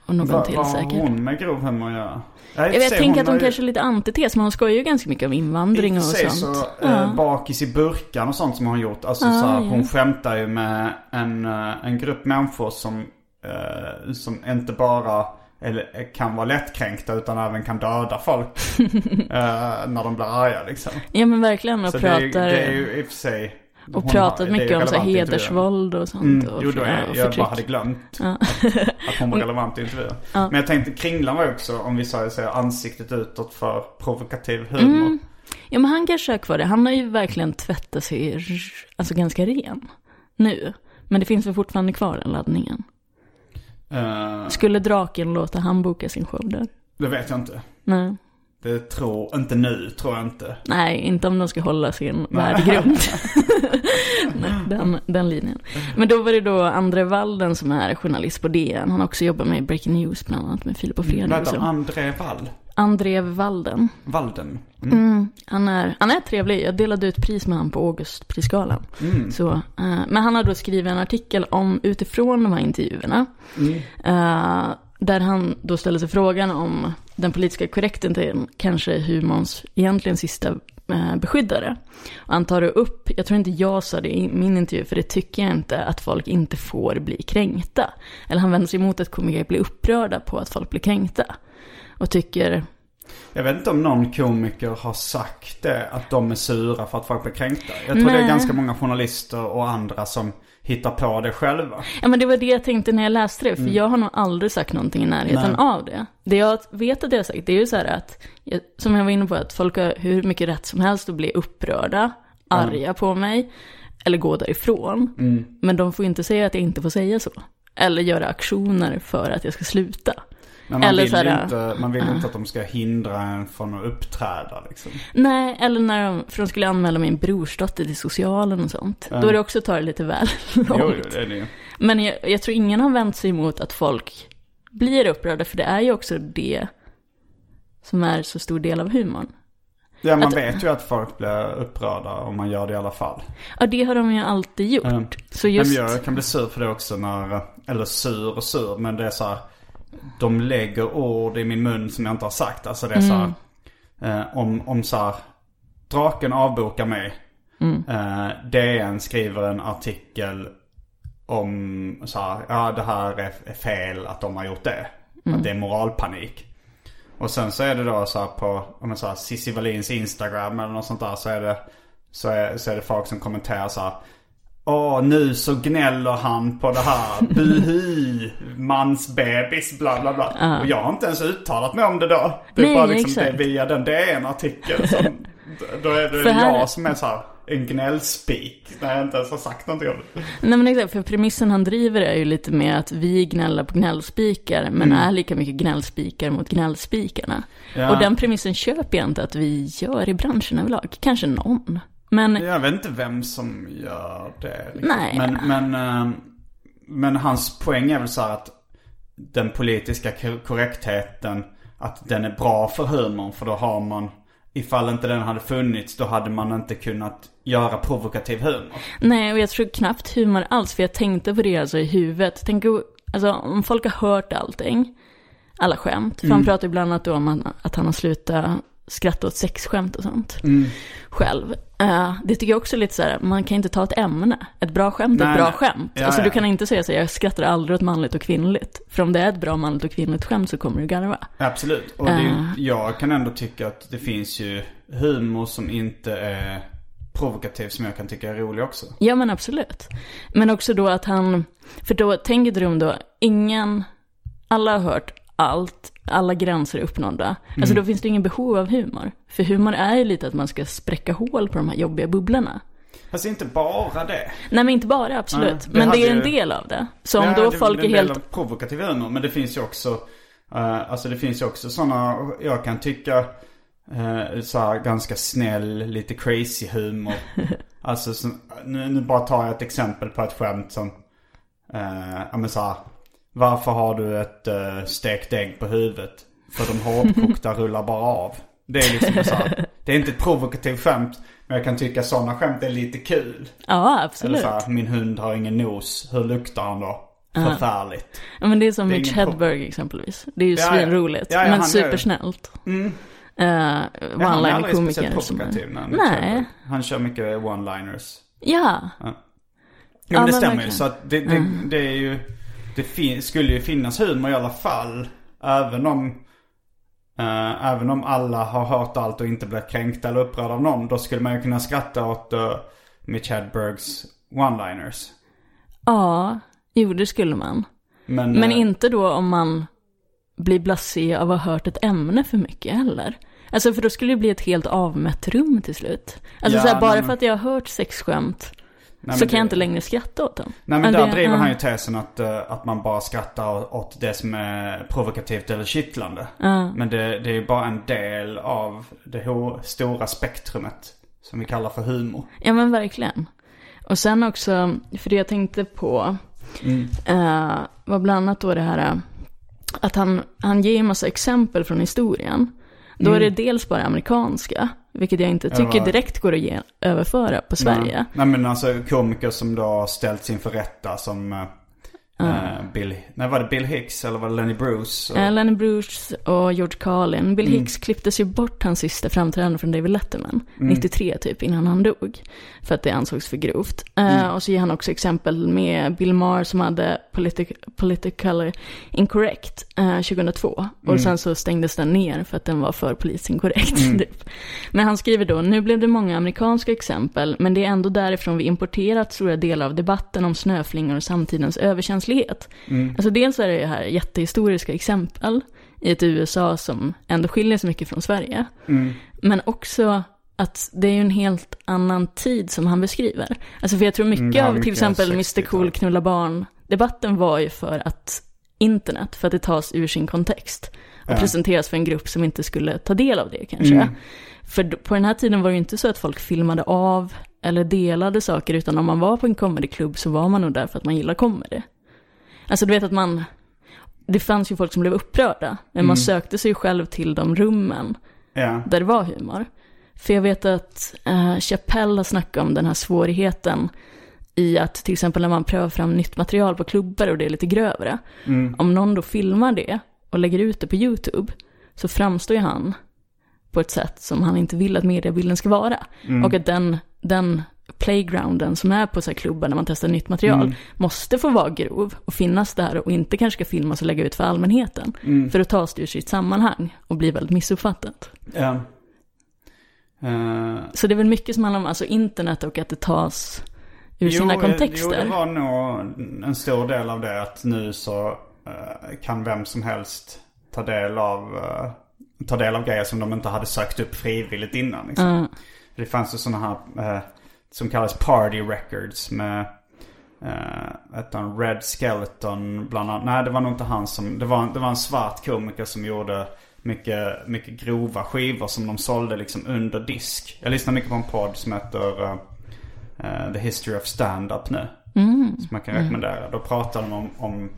och någon till vad har säkert. hon med grov humor att göra? Ja, Jag, vet, sig, tänker att har hon ju- kanske är lite antites, men hon skojar ju ganska mycket om invandring och sånt. så, eh, bakis i burkan och sånt som hon har gjort. Alltså Ah, så här, ja. hon skämtar ju med en, eh, en grupp människor som, eh, som inte bara eller, kan vara lättkränkta utan även kan döda folk. eh, när de blir arga liksom. Ja men verkligen, och Så det är, pratar... det är ju i och för sig. Och pratat har- mycket om så hedersvåld och sånt. Mm, och, jo, då är, och jag förtryck. bara hade glömt Ja. att hon var relevant i intervjun. Men jag tänkte Kringlan var ju också, om vi säger så, ansiktet utåt för provokativ humor. Mm. Ja men han kanske är kvar det. Han har ju verkligen tvättat sig alltså ganska ren nu. Men det finns väl fortfarande kvar den laddningen. Eh, Skulle draken låta han boka sin show där? det vet jag inte. Nej. Det tror, inte nu tror jag inte. Nej, inte om de ska hålla sin värdegrund. Nej, den, den linjen. Men då var det då André Walden som är journalist på DN. Han har också jobbat med Breaking News bland annat med Filip och Fredrik Vad heter? André Wall? André Walden. Walden? Mm, han, är, han är trevlig. Jag delade ut pris med honom på Augustprisgalan. Så, eh, men han har då skrivit en artikel om utifrån de här intervjuerna. eh, där han då ställer sig frågan om den politiska korrektheten kanske är humorns egentligen sista eh, beskyddare. Och han tar upp, jag tror inte jag sa det i min intervju, för det tycker jag inte, att folk inte får bli kränkta. Eller han vänder sig emot att komiker blir upprörda på att folk blir kränkta. Och tycker Jag vet inte om någon komiker har sagt det, att de är sura för att folk blir kränkta. Jag tror det är Nej. ganska många journalister och andra som hittar på det själva. Ja men det var det jag tänkte när jag läste det, för Mm. jag har nog aldrig sagt någonting i närheten Nej. av det. Det jag vet att jag har sagt, det är ju så här att, jag, som jag var inne på, att folk har hur mycket rätt som helst att bli upprörda, arga på mig, eller gå därifrån. Mm. Men de får inte säga att jag inte får säga så. Eller göra aktioner för att jag ska sluta. Men man Eller vill, så här, ju inte, man vill inte att de ska hindra en från att uppträda liksom. Nej, eller när de, för de skulle anmäla min brorsdotter till socialen och sånt. Då är det också att ta det lite väl långt. Jo, jo, det är det. Men jag, jag tror ingen har vänt sig emot att folk blir upprörda, för det är ju också det som är så stor del av humorn. Ja, man Att- vet ju att folk blir upprörda om man gör det i alla fall. Ja, det har de ju alltid gjort. Mm. Så Men just, jag kan bli sur för det också när, eller sur och sur, men det är så här, de lägger ord i min mun som jag inte har sagt. Alltså det är så här, eh, om, om så här, draken avbokar mig. Eh, DN skriver en artikel om så här, ja det här är, är fel att de har gjort det. Att det är moralpanik. Och sen så är det då så här på, om man säger Cissi Wallins Instagram eller något sånt där så är det, så är, så är det folk som kommenterar så här. Åh, nu så gnäller han på det här. Buhu, mansbebis, bla bla bla. Och jag har inte ens uttalat mig om det då. Det är Nej, bara liksom det via den DN-artikeln som, då är det här- jag som är så här en gnällspik. När jag inte ens har sagt någonting om det. nej men exakt, för premissen han driver är ju lite med att vi gnäller på gnällspikar, men är lika mycket gnällspikar mot gnällspikarna. Ja. Och den premissen köper jag inte att vi gör i branschen överlag. Kanske någon. Men Jag vet inte vem som gör det. Liksom. Nej. Men, men, eh, men hans poäng är väl så här att den politiska ko- korrektheten, att den är bra för humorn. För då har man, ifall inte den hade funnits, då hade man inte kunnat göra provokativ humor. Nej, och jag tror knappt humor alls, för jag tänkte på det alltså i huvudet. Tänk alltså, om folk har hört allting, alla skämt. För han pratar ju bland annat då om att- att han har slutat skratta åt sexskämt och sånt. Själv. Eh, det tycker jag också är lite så här, man kan inte ta ett ämne. Ett bra skämt är ett bra nej. skämt. Ja, alltså ja. du kan inte säga så här, jag skrattar aldrig åt manligt och kvinnligt. För om det är ett bra manligt och kvinnligt skämt så kommer du garva. Absolut. Och ju- Eh. jag kan ändå tycka att det finns ju humor som inte är provokativ som jag kan tycka är rolig också. Ja men absolut. Men också då att han, för då tänker du om då, ingen, alla har hört allt, alla gränser är uppnådda. Alltså då finns det ingen behov av humor. För humor är ju lite att man ska spräcka hål på de här jobbiga bubblorna. Fast inte bara det. Nej men inte bara, absolut. Nej, det men det är en del av det. Så om då folk det är en del helt, av provokativ humor. Men det finns ju också, eh, alltså det finns ju också sådana, jag kan tycka, uh, så här ganska snäll, lite crazy humor. alltså som, nu, nu bara tar jag ett exempel på ett skämt som, uh, ja men så här, varför har du ett uh, stekt ägg på huvudet? För de hårdkokta rullar bara av. Det är liksom så här, det är inte ett provokativt skämt. Men jag kan tycka sådana skämt är lite kul. ja Eller absolut. så här, min hund har ingen nos. Hur luktar han då? Förfärligt. Ja men det är som Det är Mitch Hedberg exempelvis. Det är ju Ja, ja. svinroligt. Ja, ja, men supersnällt. Mm. Uh, Ja, han är aldrig one-liner-komiker. speciellt som är- provokativ Nej. Han kör mycket one-liners. Ja. Jo Ja, men det men stämmer ju. Så att det, det, det är ju... Det skulle ju finnas humor i alla fall. Även om... eh, även om alla har hört allt och inte blivit kränkta eller upprörda av någon. Då skulle man ju kunna skratta åt uh, Mitch Hedbergs one-liners. Ja, jo det skulle man. Men, Men eh, inte då om man blir blasé av att ha hört ett ämne för mycket heller. Alltså för då skulle det bli ett helt avmätt rum till slut. Alltså Ja, så här, bara men- för att jag har hört sexskämt nej, så kan jag det- inte längre skratta åt dem. Nej men där det- driver han ju tesen att, eh, att man bara skrattar åt det som är provokativt eller kittlande. Ja. Men det, det är ju bara en del av det stora spektrumet. Som vi kallar för humor. Ja men verkligen. Och sen också, för det jag tänkte på eh, var bland annat då det här eh, att han, han ger en massa exempel från historien. Då är det dels bara amerikanska, vilket jag inte tycker direkt går att överföra på Sverige. Nej, nej men alltså komiker som då ställts inför rätta som... eh, Eh, Bill, nej var det Bill Hicks eller var det Lenny Bruce? Och, Uh, Lenny Bruce och George Carlin. Bill Mm. Hicks klipptes ju bort hans sista framträdande från David Letterman. Mm. 93 typ, innan han dog. För att det ansågs för grovt. Uh, Mm. Och så ger han också exempel med Bill Maher som hade politic Politically Incorrect uh, 2002. Och Mm. sen så stängdes den ner för att den var för polisinkorrekt. Mm. Typ. Men han skriver då, nu blev det många amerikanska exempel, men det är ändå därifrån vi importerat stora delar av debatten om snöflingor och samtidens överkänslighet. Mm. Alltså dels är det här jättehistoriska exempel i ett USA som ändå skiljer sig mycket från Sverige. Mm. Men också att det är ju en helt annan tid som han beskriver. Alltså för jag tror mycket Mm, av till exempel 60-tal. Mr Cool knulla barn debatten var ju för att internet, för att det tas ur sin kontext. Och Ja. presenteras för en grupp som inte skulle ta del av det kanske. Mm. För på den här tiden var det ju inte så att folk filmade av eller delade saker, utan om man var på en comedyklubb så var man nog där för att man gillar comedy. Alltså du vet att man, det fanns ju folk som blev upprörda, men Mm. man sökte sig själv till de rummen Ja. där det var humor. För jag vet att uh, Chappelle har snackat om den här svårigheten i att till exempel när man prövar fram nytt material på klubbar och det är lite grövre. Mm. Om någon då filmar det och lägger ut det på YouTube så framstår ju han på ett sätt som han inte vill att mediebilden ska vara. Mm. Och att den, den playgrounden som är på så här klubbar när man testar nytt material Mm. måste få vara grov och finnas där och inte kanske ska filmas och lägga ut för allmänheten. Mm. För att tas det ur sitt sammanhang och bli väldigt missuppfattat. Ja. Eh, Så det är väl mycket som handlar om alltså internet och att det tas ur sina Jo, kontexter. det var nog en stor del av det att nu så eh, kan vem som helst ta del av eh, ta del av grejer som de inte hade sökt upp frivilligt innan. Liksom. Ja. Det fanns ju sådana här eh, som kallas party records med uh, ett en Red Skeleton bland annat. Nej det var nog inte han som, det var, det var en svart komiker som gjorde mycket, mycket grova skivor som de sålde liksom under disk. Jag lyssnar mycket på en podd som heter eh, eh, The History of Stand-Up nu. Mm. Som man kan rekommendera. Då pratar de om, om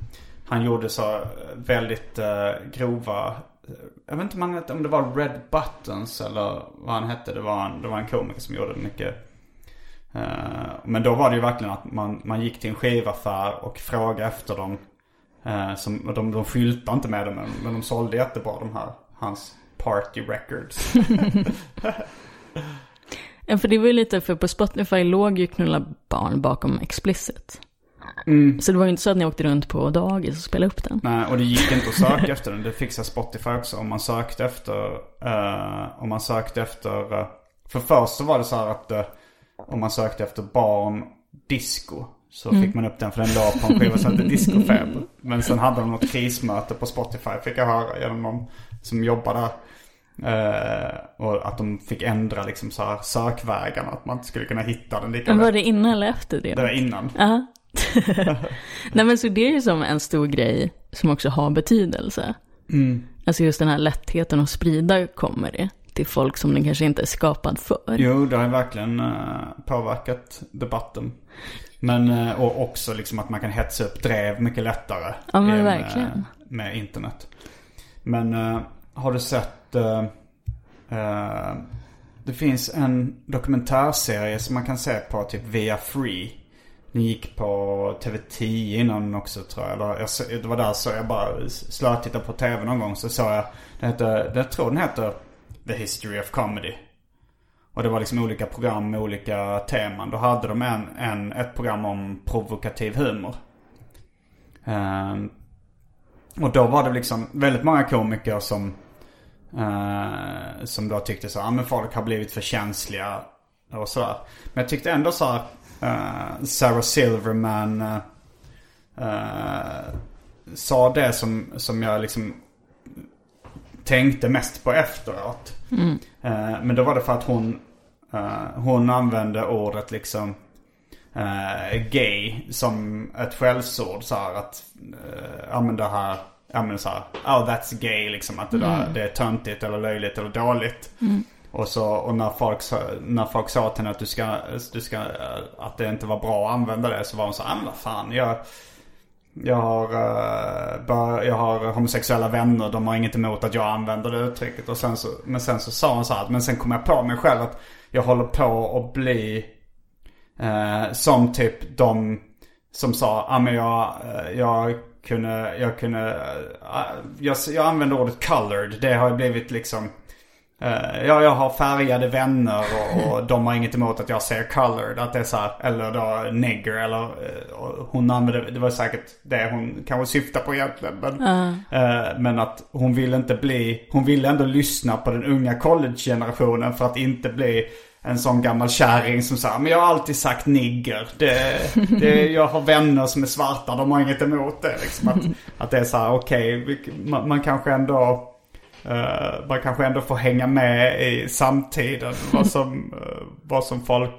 han gjorde så eh, väldigt eh, grova eh, jag vet inte han om det var Red Buttons eller vad han hette. Det var en, det var en komiker som gjorde mycket. Eh, men då var det ju verkligen att man, man gick till en skivaffär och frågade efter dem. Uh, som, de, de skyltade inte med dem men, de sålde jättebra de här. Hans party records. Ja, för det var ju lite, för på Spotify låg ju knulla barn bakom explicit. Mm. Så det var ju inte så att ni åkte runt på dagis och spelade upp den. Nej, och det gick inte att söka efter den. Det fixar Spotify också. Om man sökte efter, eh, om man sökte efter, eh, för först så var det så här att eh, om man sökte efter barn disco. Så fick man upp den för den låg på en skiva som hette Discofeber. Men sen hade de något krismöte på Spotify fick jag höra genom någon som jobbade där. Eh, och att de fick ändra liksom så här sökvägarna. Att man inte skulle kunna hitta den lika Men var det innan eller efter det? Det var innan. Ja. Nej men så det är ju som en stor grej som också har betydelse. Mm. Alltså just den här lättheten att sprida kommer det till folk som den kanske inte är skapad för. Jo, det har verkligen eh, påverkat debatten. Men eh, och också liksom att man kan hetsa upp drev mycket lättare. Ja, men i- verkligen. Med, med internet. Men eh, har du sett... eh, eh, det finns en dokumentärserie som man kan se på typ via Free. Den gick på TV10 innan också tror jag. Eller, jag det var där så jag bara slötittade på TV någon gång så såg jag. Den heter, jag tror den heter The History of Comedy. Och det var liksom olika program med olika teman. Då hade de en, en, ett program om provokativ humor. Um, och då var det liksom väldigt många komiker som uh, Som då tyckte så ja men folk har blivit för känsliga och sådär. Men jag tyckte ändå så här, uh, Sarah Silverman uh, Sa det som, som jag liksom tänkte mest på efteråt. Eh, men då var det för att hon eh, Hon använde ordet liksom eh, gay som ett skällsord så här att uh, ja men det här Ja men så här, oh that's gay liksom att det där det är töntigt eller löjligt eller dåligt. Och så och när folk, när folk sa till henne att du ska, du ska, eh, att det inte var bra att använda det så var hon så här, "Ah, men vad fan jag jag har, eh, uh, bör, jag har homosexuella vänner, de har inget emot att jag använder det uttrycket. Och sen så, men sen så sa hon så här, men sen kom jag på mig själv att jag håller på att bli uh, som typ de som sa, ja men jag, eh, jag kunde, jag kunde, jag, jag använde ordet colored. Det har blivit liksom, ja jag har färgade vänner och, och de har inget emot att jag säger colored. Att det är så här, eller då negger eller eh, hon använde, det var säkert det hon kanske syftar på egentligen. Men, eh, men att hon ville inte bli, hon ville ändå lyssna på den unga college-generationen för att inte bli en sån gammal kärring som säger men jag har alltid sagt nigger. Det, det, jag har vänner som är svarta, de har inget emot det. Liksom att, att det är så här, okej, okay, man, man, kanske ändå uh, man kanske ändå får hänga med i samtiden. Vad som, uh, vad som folk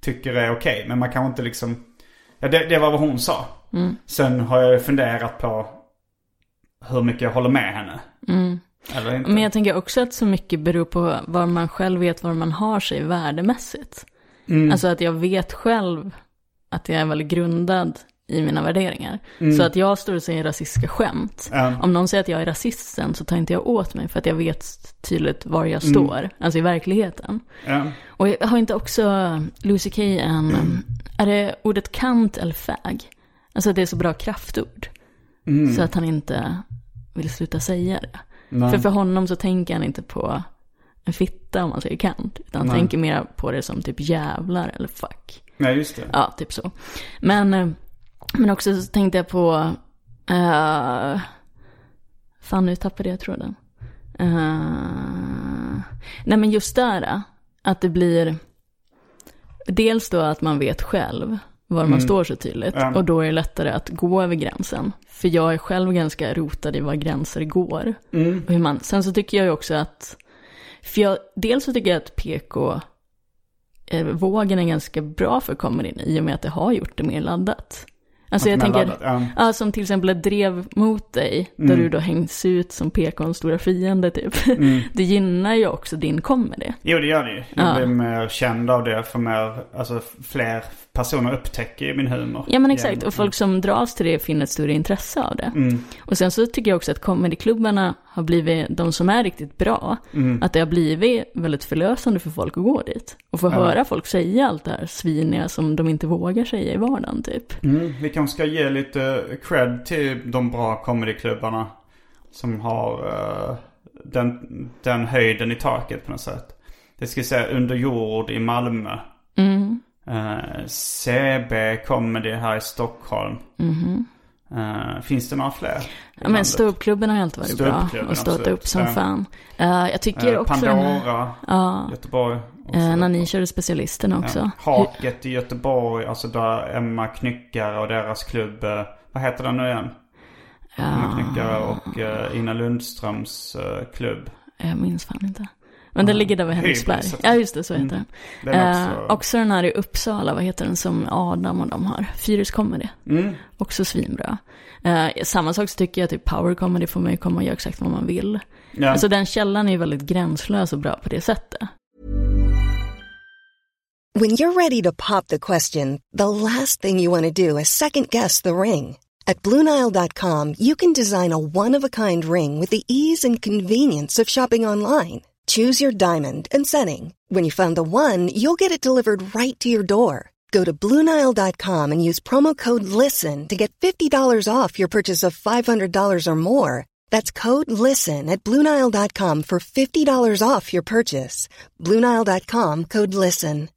tycker är okej. Okay. Men man kan inte liksom, ja det, det var vad hon sa. Mm. Sen har jag funderat på hur mycket jag håller med henne. Mm. Men jag tänker också att så mycket beror på var man själv vet var man har sig värdemässigt. Mm. Alltså att jag vet själv att jag är väldigt grundad i mina värderingar. Mm. Så att jag står och säger rasistiska skämt. Mm. Om någon säger att jag är rasisten så tar inte jag åt mig för att jag vet tydligt var jag mm. står. Alltså i verkligheten. Och jag har inte också Lucy Kay en, är det ordet kant eller fag? Alltså att det är så bra kraftord. Mm. Så att han inte vill sluta säga det. Nej. För för honom så tänker han inte på en fitta om man säger kant. Utan han Nej. tänker mer på det som typ jävlar eller fuck. Nej, just det. Ja, typ så. Men, eh, men också så tänkte jag på, uh, fan nu tappade jag tråden. Uh, nej men just där, att det blir, dels då att man vet själv var man mm. står så tydligt. Mm. Och då är det lättare att gå över gränsen. För jag är själv ganska rotad i var gränser går. Mm. Och hur man, sen så tycker jag ju också att, för jag, dels så tycker jag att PK, eh, vågen är ganska bra för comedyn i och med att det har gjort det mer laddat. Alltså jag tänker, laddat, ja. ja. som till exempel ett drev mot dig, mm. där du då hängs ut som PKns stora fiende typ. Mm. Det gynnar ju också din comedy. Jo det gör det ju. Jag ja. blir mer känd av det för mer, alltså fler personer upptäcker min humor. Ja men exakt, och folk som dras till det finner ett större intresse av det. Mm. Och sen så tycker jag också att comedyklubbarna har blivit, de som är riktigt bra, mm. att det har blivit väldigt förlösande för folk att gå dit. Och få ja. höra folk säga allt det här sviniga som de inte vågar säga i vardagen typ. Mm. Vi kanske ska ge lite cred till de bra comedyklubbarna som har uh, den, den höjden i taket på något sätt. Det ska säga under jord i Malmö. Mm. Uh, CB Comedy här i Stockholm. Mm. Uh, finns det några fler? Ja, men ståuppklubben har alltid varit bra och stått upp som fan. Uh, jag tycker uh, också... Pandora, uh, Göteborg. Uh, när ni körde specialisterna också. Haket i Göteborg, alltså där Emma Knyckare och deras klubb. vad heter den nu igen? Emma Knyckare och Ina Lundströms klubb. Jag minns fan inte. Men den ligger där vid Henriksberg. Ja, just det, så heter mm. den. den också... Eh, också den här i Uppsala, vad heter den som Adam och de har? Fyrus Comedy. Mm. Också svinbra. Eh, samma sak så tycker jag typ Power Comedy får man ju komma och göra exakt vad man vill. Ja. Alltså den källan är ju väldigt gränslös och bra på det sättet. When you're ready to pop the question, the last thing you want to do is second guess the ring. At BlueNile.com you can design a one-of-a-kind ring with the ease and convenience of shopping online. Choose your diamond and setting. When you find the one, you'll get it delivered right to your door. Go to Bluenile.com and use promo code LISTEN to get $50 off your purchase of $500 or more. That's code LISTEN at Bluenile.com for $50 off your purchase. Bluenile.com code LISTEN.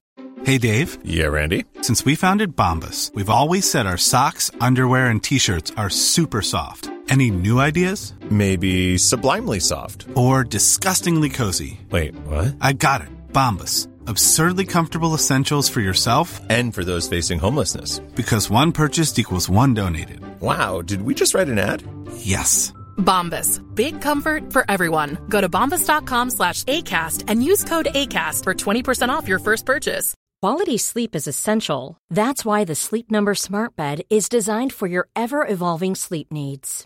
Hey, Dave. Yeah, Randy. Since we founded Bombus, we've always said our socks, underwear, and t shirts are super soft. Any new ideas? Maybe sublimely soft. Or disgustingly cozy. Wait, what? I got it. Bombas. Absurdly comfortable essentials for yourself and for those facing homelessness. Because one purchased equals one donated. Wow, did we just write an ad? Yes. Bombas. Big comfort for everyone. Go to bombas.com slash ACAST and use code ACAST for 20% off your first purchase. Quality sleep is essential. That's why the Sleep Number Smart Bed is designed for your ever evolving sleep needs.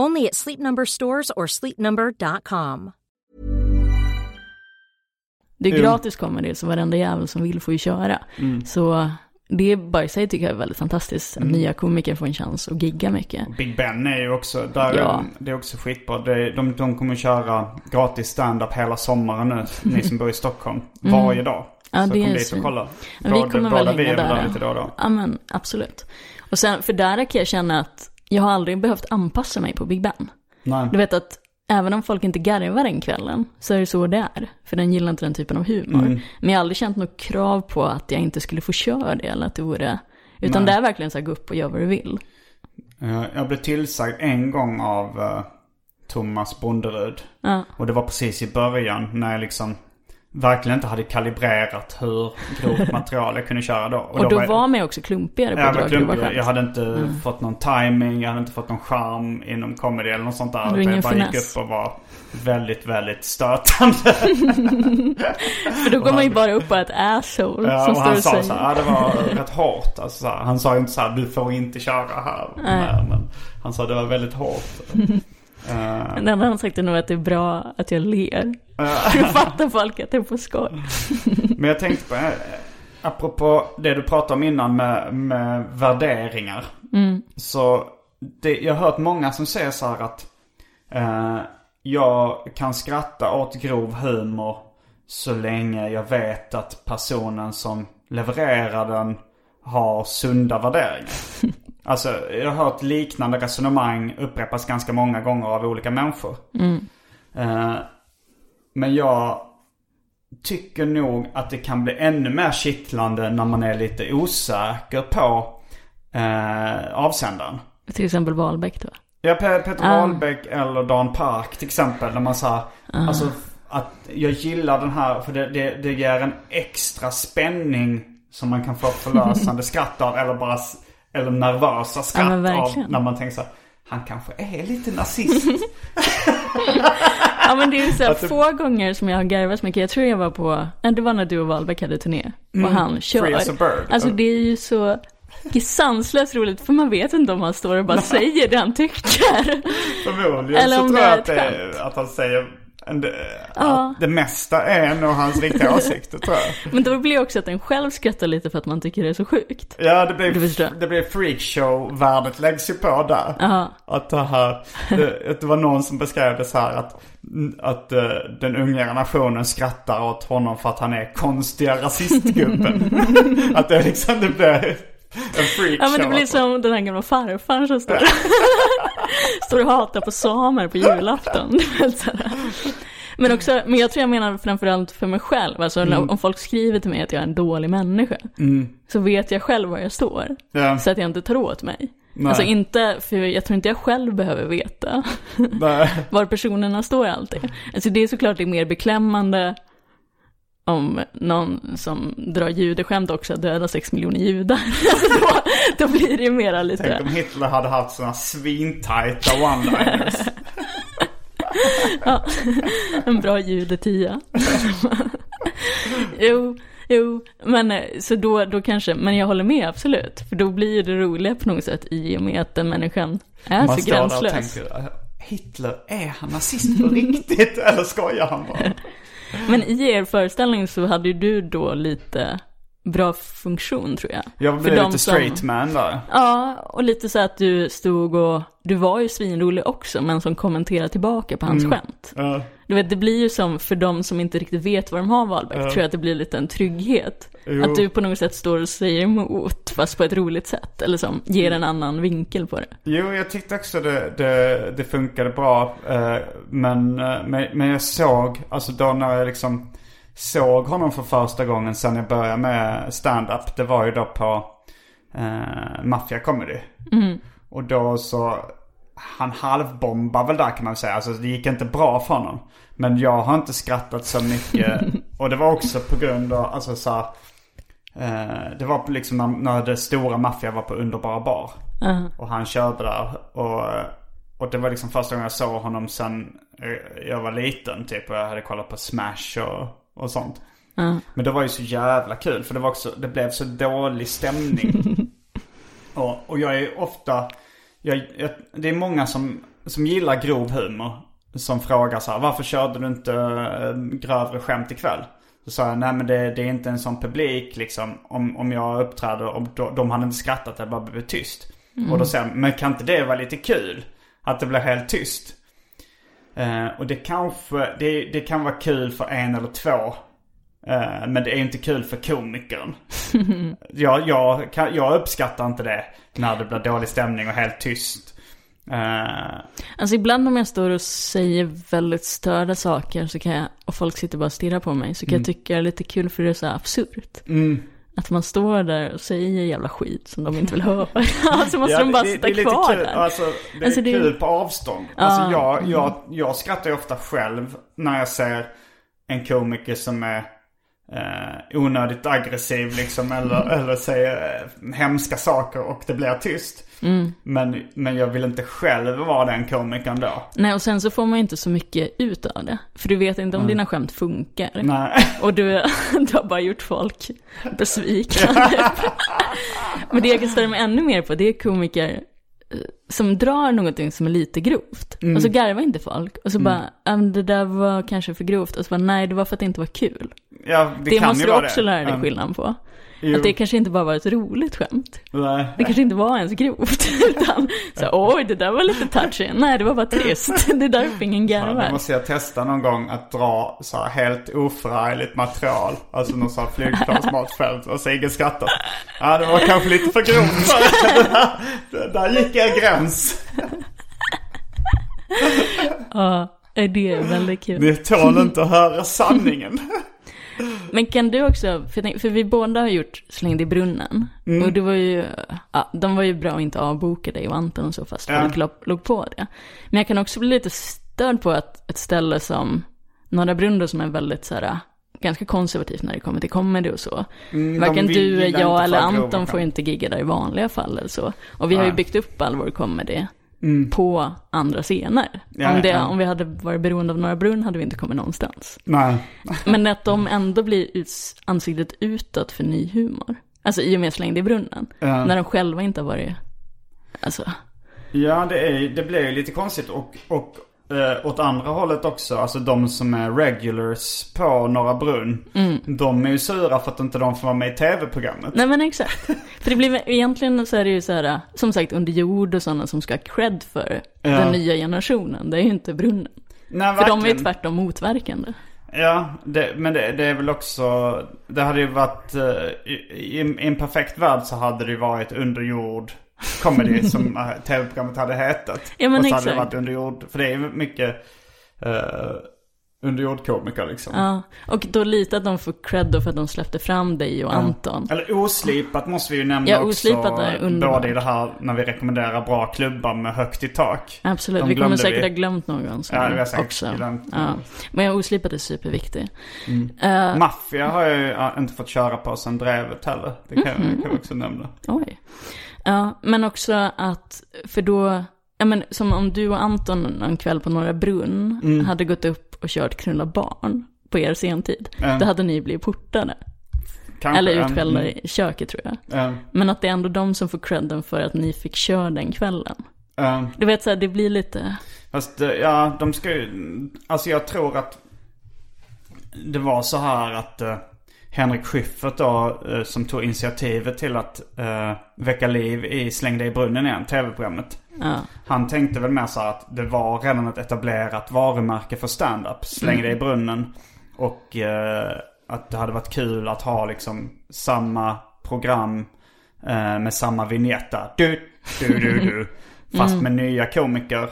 Only at Sleep Number stores or sleepnumber.com. Det är gratis comedy, så varenda jävel som vill får ju köra. Mm. Så det är bara i sig tycker jag är väldigt fantastiskt. Att nya komiker får en chans att gigga mycket. Big Ben är ju också, där Ja. det är också skitbra. Det, de, de kommer köra gratis stand-up hela sommaren nu, ni som bor i Stockholm. Varje dag. Mm. Ja, så det kom är dit och svin. kolla. Ja, vi kommer väl hänga där. där lite då och då. Ja men absolut. Och sen, för där kan jag känna att jag har aldrig behövt anpassa mig på Big Ben. Nej. Du vet att även om folk inte garvar den kvällen så är det så det är. För den gillar inte den typen av humor. Mm. Men jag har aldrig känt något krav på att jag inte skulle få köra det eller att det vore... Utan Nej. det är verkligen så här, gå upp och gör vad du vill. Eh, Jag blev tillsagd en gång av eh, Thomas Bonderud. Ja. Och det var precis i början när jag liksom verkligen inte hade kalibrerat hur grovt material jag kunde köra då. Och då jag- var man också klumpigare på jag, att var dra grova klumpig. skämt. jag hade inte fått någon timing, jag hade inte fått någon charm inom comedy eller något sånt där. Ingen jag bara gick upp och var väldigt, väldigt stötande. För då går man ju bara upp och är ett asshole Ja, som och står han och sa säger. så här, det var rätt hårt. Alltså, han sa ju inte så här, du får inte köra här. Nej. Men han sa det var väldigt hårt. Eh, Det enda han sagt är nog att det är bra att jag ler. Då fattar folk att det är på skoj. Men jag tänkte på, apropå det du pratade om innan med, med värderingar. Så det, jag har hört många som säger så här att eh, jag kan skratta åt grov humor så länge jag vet att personen som levererar den har sunda värderingar. Alltså jag har hört liknande resonemang upprepas ganska många gånger av olika människor. Eh, men jag tycker nog att det kan bli ännu mer kittlande när man är lite osäker på eh, avsändaren. Till exempel Wahlbeck då. Ja, Pe- Peter Ah. Wahlbeck eller Dan Park till exempel. När man sa, alltså att jag gillar den här för det, det, det ger en extra spänning som man kan få förlösande skratt av. Eller bara, eller nervösa Ja, skratt men av. När man tänker så här, han kanske är lite nazist. Ja men det är ju så här, det- få gånger som jag har garvat så mycket. Jag tror jag var på, det var när du och Wahlbeck hade turné. Och han kör. Mm. A bird. Alltså det är ju så sanslöst roligt för man vet inte om han står och bara säger det han tycker. Förmodligen Eller så om tror det jag är att, det, skämt. att han säger det, Ja. det mesta är nog hans riktiga åsikter tror jag. Men då blir också att en själv skrattar lite för att man tycker det är så sjukt. Ja, det blir, det blir freakshow-värdet läggs ju på där. Ja. Att det här, det, att det var någon som beskrev det så här att, att eh, den unga generationen skrattar åt honom för att han är konstiga rasistgubben. att det liksom, det blir en freakshow. Ja men det blir alltså. som den här gamla farfar som står, står och hatar på samer på julafton. Men också, men jag tror jag menar framförallt för mig själv. Alltså Mm. om folk skriver till mig att jag är en dålig människa. Så vet jag själv var jag står. Ja. Så att jag inte tar åt mig. Nej. Alltså inte, för jag tror inte jag själv behöver veta var personerna står alltid. Alltså det är såklart det är mer beklämmande om någon som drar judeskämt också dödar sex miljoner judar. Då, då blir det ju mera lite... Tänk om Hitler hade haft sådana svintajta one-liners. Ja, en bra judetia. jo, jo, men eh, så då, då kanske, men jag håller med absolut. För då blir det roliga på något sätt i och med att den människan är Man så står där och gränslös. tänker, "Äh, Hitler, är han nazist på riktigt? Eller skojar han bara? Men i er föreställning så hade ju du då lite bra funktion tror jag. Jag blev lite som- straight man där. Ja, och lite så att du stod och, du var ju svinrolig också, men som kommenterade tillbaka på hans skämt. Ja. Du vet, det blir ju som för de som inte riktigt vet vad de har Wahlbeck, tror jag att det blir lite en trygghet. Jo. Att du på något sätt står och säger emot, fast på ett roligt sätt. Eller som ger en annan vinkel på det. Jo, jag tyckte också det, det, det funkade bra. eh, Men, eh, men, men jag såg, alltså då när jag liksom såg honom för första gången sen jag började med stand-up. Det var ju då på eh, Mafia Comedy. Och då så, han halvbombade väl där kan man säga. Alltså det gick inte bra för honom. Men jag har inte skrattat så mycket. och det var också på grund av, alltså så här, eh, Det var liksom när, när det stora Mafia var på Underbara Bar. Och han körde där. Och, och det var liksom första gången jag såg honom sen eh, jag var liten typ. Och jag hade kollat på Smash och, och sånt. Men det var ju så jävla kul för det var också, det blev så dålig stämning. och, och jag är ofta, jag, jag, det är många som, som gillar grov humor. Som frågar så här, varför körde du inte äh, grövre skämt ikväll? Så sa jag, nej men det, det är inte en sån publik liksom. Om, om jag uppträder, om de, de hade inte skrattat, det bara blivit tyst. Och då säger men kan inte det vara lite kul? Att det blir helt tyst. Eh, och det kanske, det, det kan vara kul för en eller två. Eh, men det är inte kul för komikern. jag, jag, kan, jag uppskattar inte det när det blir dålig stämning och helt tyst. Eh, Alltså ibland om jag står och säger väldigt störda saker så kan jag, och folk sitter bara och stirrar på mig, så kan jag tycka det är lite kul för det är så absurt. Att man står där och säger jävla skit som de inte vill höra. alltså måste de bara det, sitta det är lite kvar kul. där. Alltså, det är Alltså, det kul på avstånd. Alltså jag, jag, jag skrattar ju ofta själv när jag ser en komiker som är eh, onödigt aggressiv liksom. Eller, eller säger eh, hemska saker och det blir tyst. Men, men jag vill inte själv vara den komikern då. Nej, och sen så får man inte så mycket ut av det. För du vet inte om dina skämt funkar. Nej. Och du, du har bara gjort folk besvikna. Men det jag kan ställa mig ännu mer på, det är komiker eh, som drar någonting som är lite grovt. Och så garvar inte folk. Och så bara, "Ja, men det där var kanske för grovt. Och så bara, nej det var för att det inte var kul. Ja, det, Det, kan måste ju du vara också det. lära dig Ja. skillnad på. Jo. Att det kanske inte bara var ett roligt skämt. Nej. Det kanske inte var ens grovt. Utan så, oj det där var lite touchy. Nej det var bara trist. Det är därför ingen Ja, garvar. måste jag testa någon gång att dra så här helt oförargligt material. Alltså någon sån här flygplansmatfält och så ingen skrattar. Ja, det var kanske lite för grovt. där, där gick en gräns. Ja, det är väldigt kul. Ni tål inte att höra sanningen. Men kan du också, för, jag tänk- för vi båda har gjort Släng dig i brunnen. Mm. Och det var ju, ja, de var ju bra att inte avboka dig och Anton och så fast Ja. folk låg, på det. Men jag kan också bli lite störd på att ett ställe som Norra Brunn då, som är väldigt så här, ganska konservativt när det kommer till comedy och så. Mm, Varken du, jag eller Anton får ju inte gigga där i vanliga fall eller så. Och vi har ju byggt upp all vår comedy på andra scener. Ja, om, det, ja. om vi hade varit beroende av Norra Brunn hade vi inte kommit någonstans. Nej. Men att de ändå blir ansiktet utåt för ny humor. Alltså i och med Släng dig i brunnen. Ja. När de själva inte har varit, alltså, Ja, det, är, det blir ju lite konstigt. Och, och eh, åt andra hållet också. Alltså de som är regulars på Norra Brunn. De är ju sura för att inte de får vara med i tv-programmet. nej men exakt. För det blir, egentligen så är det ju så här, som sagt under jord och sådana som ska ha cred för Ja. den nya generationen. Det är ju inte brunnen. Nej, För de är ju tvärtom motverkande. Ja, det, men det, det är väl också... Det hade ju varit... eh, I, i, en perfekt värld så hade det ju varit underjord comedy som eh, tv-programmet hade hetat. Ja, men och så hade det exakt. varit underjord. För det är mycket uh, underjordkomiker liksom. Ja, och då lite att de får cred då för att de släppte fram dig och Anton. Eller oslipat måste vi ju nämna Ja, också. Oslipat är underbart. Både i det här när vi rekommenderar bra klubbar med högt i tak. Absolut, De vi kommer säkert vi. ha glömt någon Ja, vi har säkert också. glömt Ja. Men oslipat är superviktig. Mm. Eh, Maffia har jag ju ja, inte fått köra på sen Drevet heller. Det kan, Mhm. kan vi också nämna. Oj. Ja, men också att, för då, ja men som om du och Anton en kväll på Norra Brunn Mm. hade gått upp och kört knulla barn på er sentid. Mm. Då hade ni blivit portade. Kanske, Eller utskällda mm, i köket tror jag. ja, Men att det är ändå de som får credden för att ni fick köra den kvällen. Du vet så här, det blir lite, Fast eh, ja, de ska ju... Alltså jag tror att det var så här att eh, Henrik Schyffert då, eh, som tog initiativet till att eh, väcka liv i Släng dig i brunnen igen, tv-programmet. ja. Han tänkte väl mer så att det var redan ett etablerat varumärke för stand-up. Släng dig i brunnen. Och eh, att det hade varit kul att ha liksom samma program eh, med samma vignetta. Du, du, du, du. Fast med nya komiker.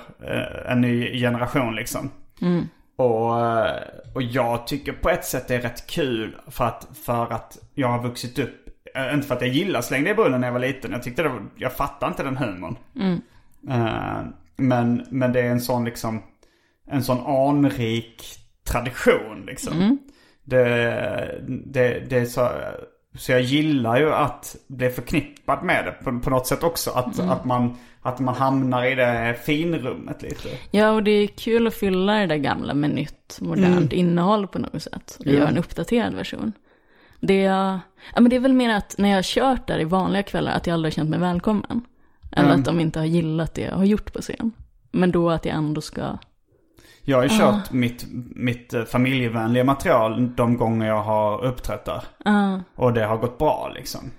En ny generation liksom. Och, eh, och jag tycker på ett sätt det är rätt kul för att, för att jag har vuxit upp. eh, Inte för att jag gillar Släng dig i brunnen när jag var liten. Jag tyckte det var, jag fattar inte den humorn. Eh, men, men det är en sån liksom, en sån anrik tradition liksom. Det, det, det är så, så jag gillar ju att bli förknippad med det på, på något sätt också. Att, Mm. att, man, att man hamnar i det finrummet lite. Ja, och det är kul att fylla det där gamla med nytt, modernt innehåll på något sätt. Och Mm. Ja. göra en uppdaterad version. Det, är- ja, men det är väl mer att när jag har kört där i vanliga kvällar, att jag aldrig har känt mig välkommen. Eller Mm. att de inte har gillat det jag har gjort på scen. Men då att jag ändå ska... Jag har ju kört mitt, mitt eh, familjevänliga material de gånger jag har uppträtt där. Och det har gått bra liksom.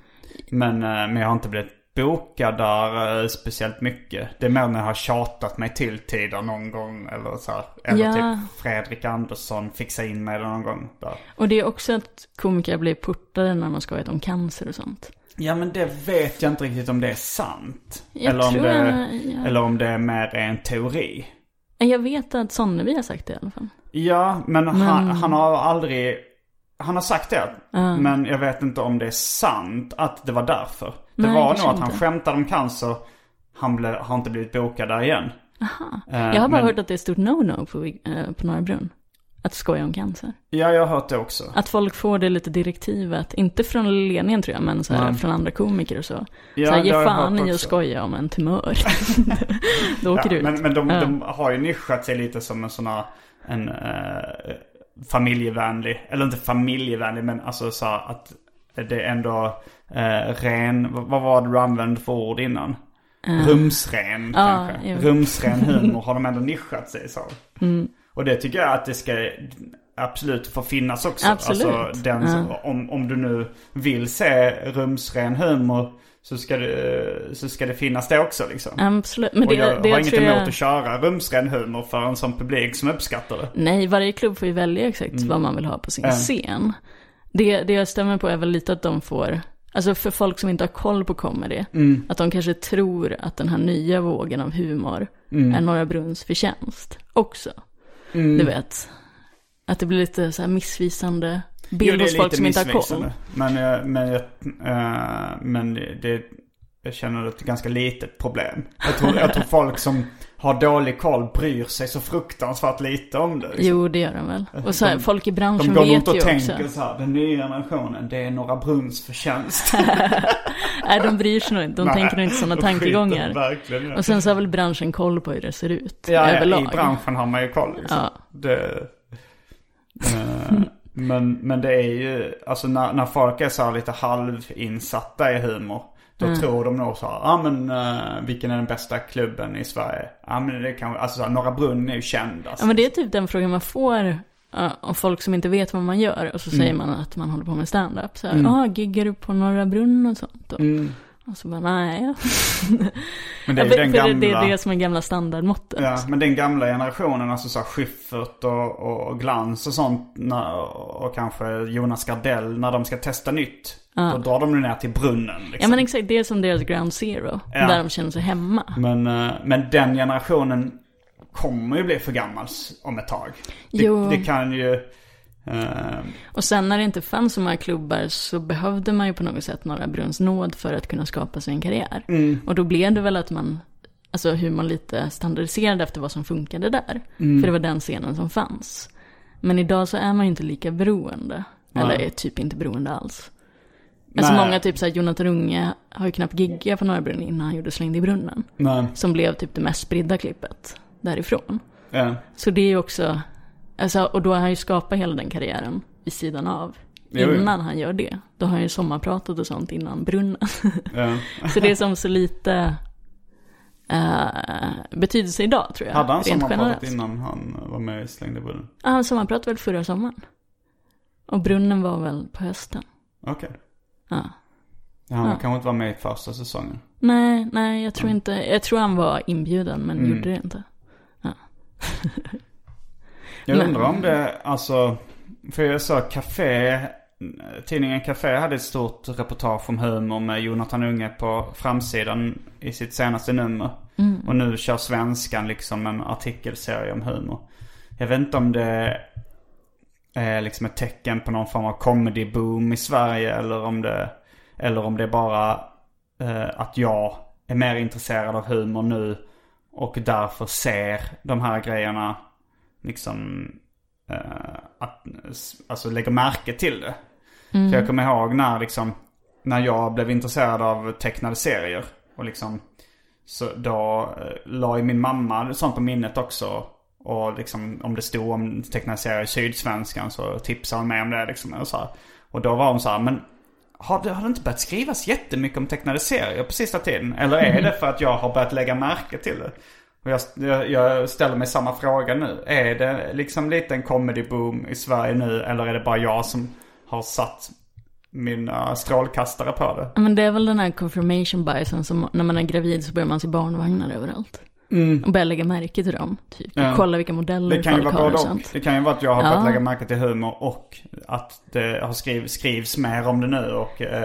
Men, eh, men jag har inte blivit bokad där eh, speciellt mycket. Det är mer när jag har tjatat mig till tider någon gång. Eller så här. Eller Ja. typ Fredrik Andersson fixade in mig någon gång där. Och det är också att komiker blir portade när man ska veta om cancer och sånt. Ja men det vet jag inte riktigt om det är sant. Jag eller, om det, jag- ja. eller om det är mer en teori. Jag vet att Sonnevi har sagt det i alla fall. Ja, men, Han, Men- han har aldrig... Han har sagt det. Men jag vet inte om det är sant att det var därför. Det Nej, var nog att han inte. skämtade om cancer. Han ble, har inte blivit bokad där igen. Eh, Jag har bara men- hört att det är stort no-no på, eh, på Norra Brunn. Att skoja om cancer. Ja, jag har hört det också. Att folk får det lite direktivet, inte från ledningen tror jag, men så här, Nej. från andra komiker och så. Ja, så här, ge fan i att skoja om en tumör. Då åker Ja, du ut. men men de, Ja. de har ju nischat sig lite som en sån här, en eh, familjevänlig, eller inte familjevänlig men alltså så här att det är ändå eh, ren, vad var det du använde för ord innan? Rumsren Ja, kanske. jo. Rumsren humor har de ändå nischat sig så. Mm. Och det tycker jag att det ska absolut få finnas också. Absolut. Alltså den, som- om, om du nu vill se rumsren humor så ska det, så ska det finnas det också liksom. Absolut. Men Och det, jag det har inget emot jag... att köra rumsren humor för en sån publik som uppskattar det. Nej, varje klubb får ju välja exakt vad man vill ha på sin Mm. scen. Det, det jag stämmer på är väl lite att de får, alltså för folk som inte har koll på comedy, Mm. att de kanske tror att den här nya vågen av humor Mm. är Norra Brunns förtjänst också. Du vet, att det blir lite så här missvisande bild Jo, hos folk som inte har koll. Men, eh, men, jag, eh, men det, jag känner det är ett ganska litet problem. Jag tror, jag tror folk som har dålig koll bryr sig så fruktansvärt lite om det. liksom. Jo, det gör de väl. Och så här, De- folk i De branschen går vet runt och ju tänker också. så här, den nya generationen, det är Norra Brunns förtjänst. Nej, de bryr sig nog inte. De Nej, tänker nog inte sådana de tankegångar. verkligen. Och sen så har väl branschen koll på hur det ser ut Ja, ja, överlag. i branschen har man ju koll liksom. Ja. Det, eh, men, men det är ju, alltså när, när folk är så här lite halvinsatta i humor. Då Mm. tror de nog så ja ah, men eh, vilken är den bästa klubben i Sverige? Ja men det kan, alltså så här, Norra Brunn är ju känd alltså. Ja men det är typ den frågan man får ja, av folk som inte vet vad man gör. Och så Mm. säger man att man håller på med stand-up. Så här, ah, giggar du på Norra Brunn och sånt då? Mm. Och så bara, nej. Men det är Ja, den gamla, det, är det som är gamla standardmåttet. ja, men den gamla generationen, alltså så Schyffert och, och, Glans och sånt. Och kanske Jonas Gardell, när de ska testa nytt. Då drar de nu ner till brunnen liksom. Ja men exakt, det är som deras ground zero. Ja. Där de känner sig hemma. Men, eh, men den generationen kommer ju bli för gammal om ett tag. Det, Jo. det kan ju... eh, Och sen när det inte fanns så många klubbar så behövde man ju på något sätt Norra Brunns nåd för att kunna skapa sig en karriär. Mm. Och då blev det väl att man, alltså hur man lite standardiserade efter vad som funkade där. Mm. För det var den scenen som fanns. Men idag så är man ju inte lika beroende. Eller Nej. är typ inte beroende alls. Alltså Nej. många typ såhär, Jonathan Unge har ju knappt giggat på Norra Brunn innan han gjorde Slängd i brunnen. nej, Som blev typ det mest spridda klippet därifrån. ja. Så det är ju också, alltså, och då har han ju skapat hela den karriären vid sidan av. Jo, jo. Innan han gör det. Då har han ju sommarpratat och sånt innan brunnen. ja. så det är som så lite uh, betydelse idag tror jag. Hade han sommarpratat innan han var med i Slängde brunnen? Ja, han sommarpratade väl förra sommaren. Och brunnen var väl på hösten. Okej. Ja. Ja, Han Ja. kanske inte var med i första säsongen. Nej, nej, jag tror inte, jag tror han var inbjuden men Mm. gjorde det inte. Jag undrar om det, alltså... För jag sa Café, tidningen Café hade ett stort reportage om humor med Jonathan Unge på framsidan i sitt senaste nummer. Och nu kör Svenskan liksom en artikelserie om humor. Jag vet inte om det är liksom ett tecken på någon form av comedy boom i Sverige eller om det, eller om det är bara eh, att jag är mer intresserad av humor nu och därför ser de här grejerna liksom eh, att, alltså lägger märke till det. För jag kommer ihåg när liksom, när jag blev intresserad av tecknade serier. Och liksom, så då eh, la ju min mamma sånt på minnet också. Och liksom om det stod om tecknade serier i Sydsvenskan så tipsade hon mig om det liksom. Och, så här. och då var hon så här, men har det, har det inte börjat skrivas jättemycket om tecknade serier på sista tiden? Eller är det för att jag har börjat lägga märke till det? Och jag, jag, jag ställer mig samma fråga nu. Är det liksom lite en comedy boom i Sverige nu? Eller är det bara jag som har satt mina strålkastare på det? Men det är väl den här confirmation biasen som när man är gravid så börjar man se barnvagnar överallt. Och börjar lägga märke till dem. Typ. Ja. Kolla vilka modeller Det kan ju vara både och. Det kan ju vara att jag har börjat Ja. lägga märke till humor och att det har skriv, skrivs mer om det nu och eh,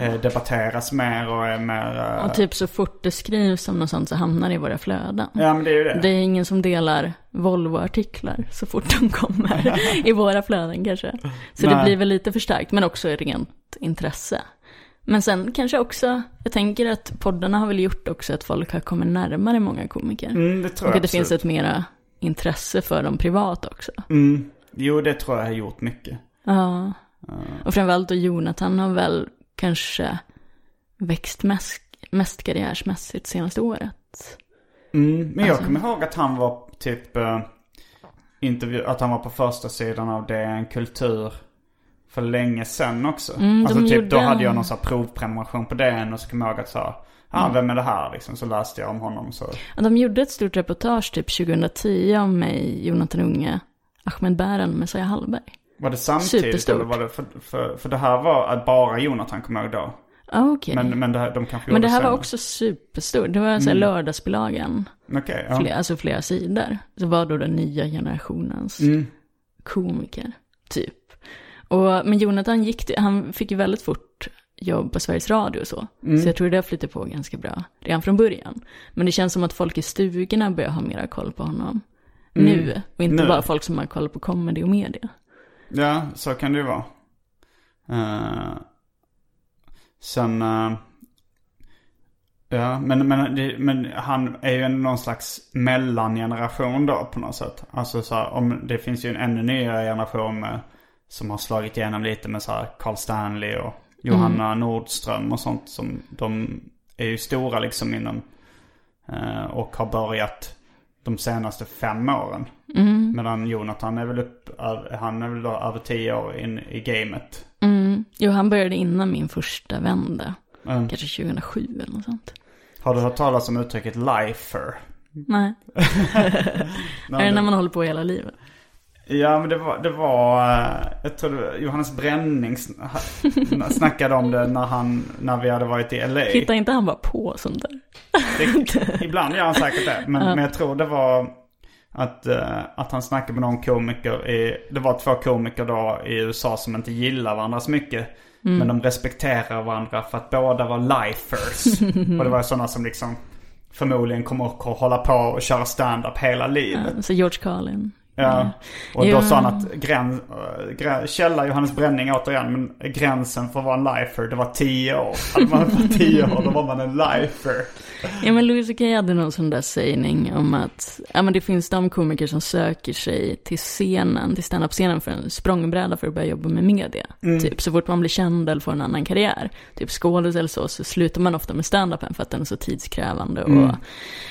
eh, debatteras mer och är mer... Eh, Och typ så fort det skrivs om något sånt så hamnar det i våra flöden. Ja men det är ju det. Det är ingen som delar Volvo-artiklar så fort de kommer i våra flöden kanske. Så det Nej. blir väl lite förstärkt, men också rent intresse. Men sen kanske också, jag tänker att poddarna har väl gjort också att folk har kommit närmare många komiker. Mm, det tror och jag att det finns ett mera intresse för dem privat också. Mm. Jo det tror jag har gjort mycket. Ja. Och framförallt då Jonathan har väl kanske växt mest, mest karriärsmässigt senaste året. Mm, men jag Alltså- kommer ihåg att han var typ eh, intervju, att han var på första sidan av DN Kultur för länge sedan också. Mm, alltså typ då hade jag någon sån här provprenumeration på DN och så kommer jag ihåg att så ja ah, Mm. vem är det här liksom? Så läste jag om honom så. De gjorde ett stort reportage typ 2010 om mig, Jonathan Unge, Ahmed Bären, Messiah Hallberg. Var det samtidigt Superstort. eller var det för, för, för det här var att bara Jonathan kommer jag ihåg då. Ah, okej. Men, men det här, de kanske Men det här var också superstort. Det var så här lördagsbilagan. Okej, ja. Fler, alltså flera sidor. Så var då den nya generationens Mm. komiker, typ. Och, men Jonathan gick, han fick ju väldigt fort jobb på Sveriges Radio och så. Mm. Så jag tror det flyttade på ganska bra redan från början. Men det känns som att folk i stugorna börjar ha mera koll på honom. Nu, och inte Mm. Nu. bara folk som har koll på comedy och media. Ja, så kan det ju vara. Eh, sen... eh, ja, men, men, men han är ju en- någon slags mellangeneration då på något sätt. Alltså så här, om, det finns ju en ännu nyare generation med, som har slagit igenom lite med så här Carl Stanley och Johanna Nordström och sånt. Som, de är ju stora liksom inom... eh, och har börjat de senaste fem åren. Medan Jonathan är väl upp, han är väl då över tio år in i gamet. Mm. Jo, han började innan min första vända. Mm. Kanske 2007 eller något sånt. Har du hört talas om uttrycket lifer? Nej. är det när man håller på hela livet? Ja men det var, det var eh, jag tror det var Johannes Bränning sn- snackade om det när han, när vi hade varit i LA. Hittar inte han bara på sånt där? Det, ibland gör han säkert det. Men, men jag tror det var att, eh, att han snackade med någon komiker. I, det var två komiker då i USA som inte gillar varandra så mycket. Men de respekterar varandra för att båda var lifers. och det var sådana som liksom förmodligen kommer att hålla på och köra stand-up hela livet. Ja, så George Carlin. Ja. Och då Ja. sa han att gräns, äh, grä, källa Johannes Bränning återigen, men gränsen för att vara en lifer, det var 10 år. Hade man varit 10 år, då var man en lifer. Ja men Louis CK hade någon sån där sägning om att ja, men det finns de komiker som söker sig till scenen, till standup-scenen för en språngbräda för att börja jobba med media. Typ så fort man blir känd eller får en annan karriär, typ skådis eller så, så slutar man ofta med standupen för att den är så tidskrävande och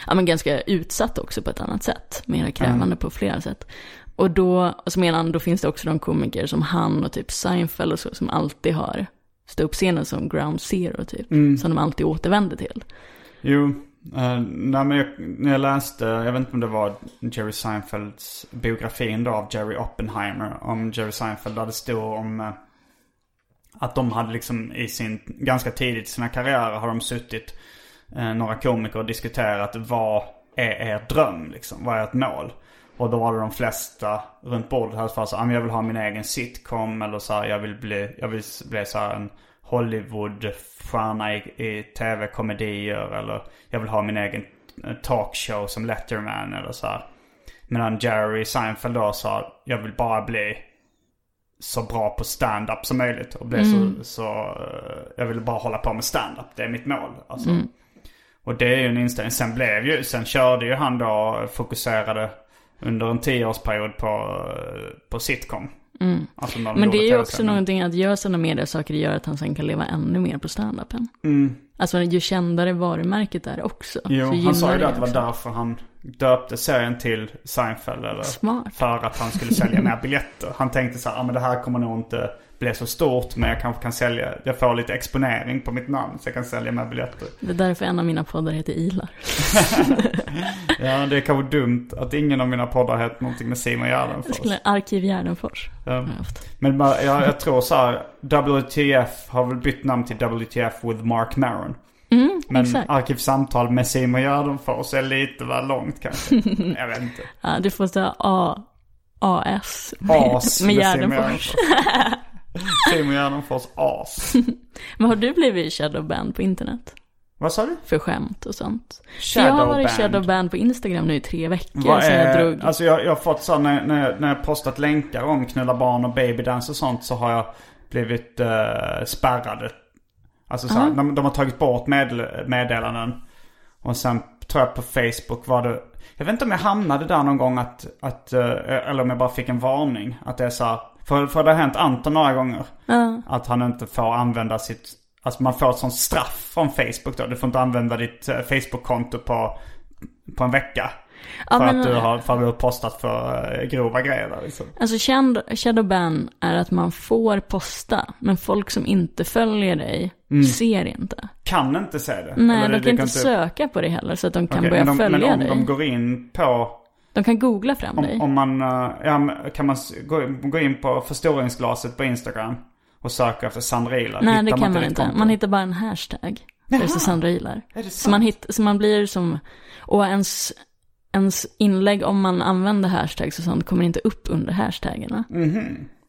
ja, men ganska utsatt också på ett annat sätt. Mer krävande på flera sätt. Och då, och så menar han, då finns det också de komiker som han och typ Seinfeld och så, som alltid har ståuppscenen som ground zero typ. Som de alltid återvänder till. Jo, eh, nej, men jag, när jag läste, jag vet inte om det var Jerry Seinfelds biografin då av Jerry Oppenheimer. Om Jerry Seinfeld där det stod om eh, att de hade liksom i sin, ganska tidigt i sina karriärer har de suttit eh, några komiker och diskuterat vad är er dröm liksom? Vad är ert mål? Och då var det de flesta runt bordet här för så, "Ah, jag vill ha min egen sitcom eller så här, jag vill bli, jag vill bli så här en Hollywood-stjärna i, i tv-komedier eller jag vill ha min egen eh, talkshow som Letterman eller så här. Medan Jerry Seinfeld då sa jag vill bara bli så bra på stand-up som möjligt. Och bli så, så, eh, jag vill bara hålla på med stand-up. Det är mitt mål. Alltså. Och det är ju en inställning. Sen blev ju, sen körde ju han då, fokuserade under en tioårsperiod på, på sitcom. Alltså när de Men det är ju också någonting att göra sådana mediesaker gör att han sen kan leva ännu mer på standupen. Mm. Alltså ju kändare varumärket är också. Jo, han sa ju det att det var därför han döpte serien till Seinfeld. Eller Smart. För att han skulle sälja mer biljetter. Han tänkte så här, ah, men det här kommer nog inte bli så stort. Men jag kanske kan sälja, jag får lite exponering på mitt namn så jag kan sälja mer biljetter. Det är därför en av mina poddar heter Ilar. Ja, det är kanske dumt att ingen av mina poddar heter någonting med Simon Gärdenfors. skulle, Arkiv Gärdenfors. Ja. Men jag, jag tror så här, WTF har väl bytt namn till WTF with Mark Maron. Mm, Men exakt. Arkivsamtal med Simon Gärdenfors är lite väl långt kanske. jag vet inte. Ja, du får säga A, AS med, As med Simon Gärdenfors. Simon Gärdenfors as. Men har du blivit shadowbanned på internet? Vad sa du? För skämt och sånt? För jag har varit shadowbanned på Instagram nu i tre veckor Vad sedan jag är, drog. alltså jag, jag har fått så när, när, jag- när jag postat länkar om knulla barn och babydance och sånt så har jag blivit uh, spärrade. Alltså så här, de, de har tagit bort med, meddelanden. Och sen tror jag på Facebook var det, jag vet inte om jag hamnade där någon gång att, att eh, eller om jag bara fick en varning. Att det är så här, för, för det har hänt Anton några gånger. Att han inte får använda sitt, alltså man får ett sånt straff från Facebook då. Du får inte använda ditt eh, Facebook-konto på, på en vecka. Ja, för men- att du har, för att du har postat för eh, grova grejer där, liksom. Alltså shad- shadowban är att man får posta, men folk som inte följer dig ser inte. Kan inte se det. Nej, Eller de det kan inte söka på det heller så att de kan Okej, börja men, de, följa men om dig. de går in på De kan googla fram dig. Om, om man, eh, ja, kan man gå, in på förstoringsglaset på Instagram och söka efter Sandra Ilar? Nej, Hittar det kan man ditt inte. konto? Man hittar bara en hashtag. Det står Sandra Ilar. Är det Så man, hitt, så man blir som, och ens, ens inlägg om man använder hashtags och sånt kommer inte upp under hashtaggarna.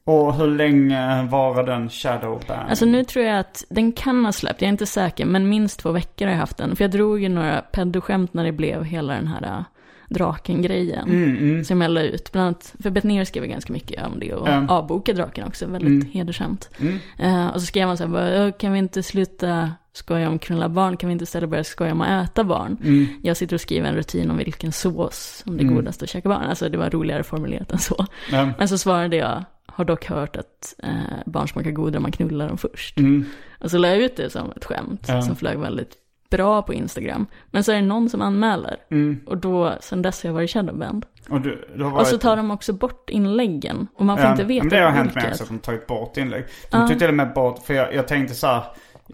Och hur länge var den shadowban? Alltså nu tror jag att den kan ha släppt, jag är inte säker, men minst två veckor har jag haft den. För jag drog ju några pedoskämt när det blev hela den här äh, draken-grejen. Mm, Som jag la ut, bland annat, för Betnér skrev ganska mycket om det och Mm. avboka draken också, väldigt hedersamt. Mm. Eh, och så skrev man så här, bara, "Ö, kan vi inte sluta skoja om knulla barn, kan vi inte istället börja skoja om att äta barn? Mm. Jag sitter och skriver en rutin om vilken sås som det är godast att käka barn. Alltså det var roligare formulerat än så. Men så svarade jag, har dock hört att eh, barn smakar godare om man knullar dem först. Mm. Och så la jag ut det som ett skämt Ja. som flög väldigt bra på Instagram. Men så är det någon som anmäler. Mm. Och då, sen dess har jag varit shadowband. Och, du, du har Och så varit- tar de också bort inläggen. Och man får Ja, inte veta men det har hänt vilket. mig också att de tagit bort inlägg. De tog till och med bort, för jag, jag tänkte så här.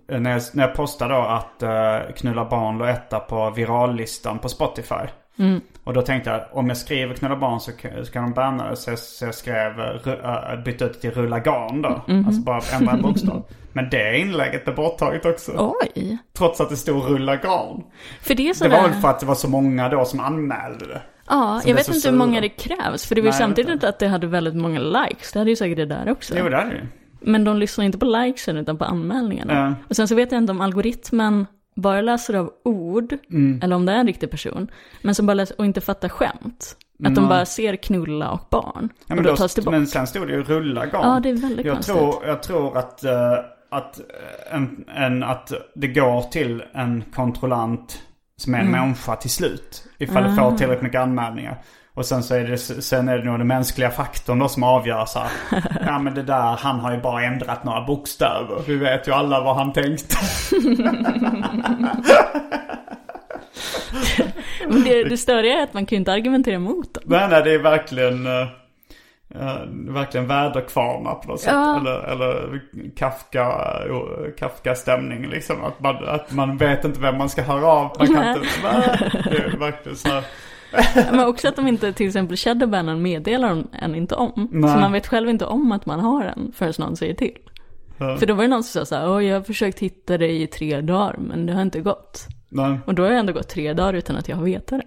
eh, När jag, när jag postade då att uh, Knulla barn låg etta på virallistan på Spotify. Mm. Och då tänkte jag om jag skriver Knulla barn så kan, så kan de banna det. Så, så jag skrev, uh, bytte ut till Rulla garn då. Mhm. Alltså bara ändra en bokstav. Men det inlägget är borttaget också. Oj. Trots att det stod Rulla garn. För det är Det sådär... var väl för att det var så många då som anmälde det. Ja, Så jag det vet inte hur många sura. det krävs. För det var ju samtidigt inte. att det hade väldigt många likes. Det hade ju säkert det där också. Jo det är det. Men de lyssnar inte på likesen utan på anmälningarna. Ja. Och sen så vet jag inte om algoritmen bara läser av ord, Mm. eller om det är en riktig person, men som bara läser och inte fattar skämt. Att de bara ser knulla och barn. Ja, och men, då då, tas det bort. men sen stod det ju rulla garn. Ja, det är väldigt jag konstigt. tror, jag tror att, eh, att, eh, en, en, att det går till en kontrollant som är en Mm. människa till slut. Ifall det Ah. får tillräckligt mycket anmälningar. Och sen så är det, sen är det nog den mänskliga faktorn då som avgör så här. Ja men det där, han har ju bara ändrat några bokstäver. Vi vet ju alla vad han tänkte. Men det, det störiga är att man kan ju inte argumentera mot dem. Nej, nej, det är verkligen, uh, verkligen väderkvarnar på något sätt. Ja. Eller, eller Kafka, uh, Kafka-stämning liksom. Att man, att man vet inte vem man ska höra av. Man kan Nej. inte, det är verkligen så här. Men också att de inte till exempel shadowbannen meddelar de en inte om. Nej. Så man vet själv inte om att man har en förrän någon säger till. Ja. För då var det någon som sa så här, jag har försökt hitta dig i tre dagar men det har inte gått. Nej. Och då har det ändå gått tre dagar utan att jag har vetat det.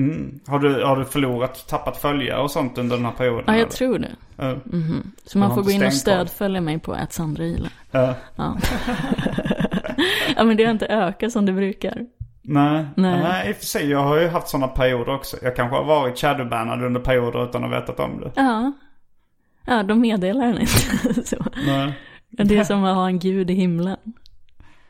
Mm. Har, du, har du förlorat, tappat följare och sånt under den här perioden? Ja, jag eller? tror det. Ja. Så man har får gå in och stödfölja mig på att Sandra Ilar. Ja. Ja. ja, men det har inte ökat som det brukar. Nej. Nej. Nej, i och för sig. Jag har ju haft sådana perioder också. Jag kanske har varit shadowbannad under perioder utan att vetat om det. Ja. Ja, de meddelar en inte. så. Nej. Det är som att ha en gud i himlen.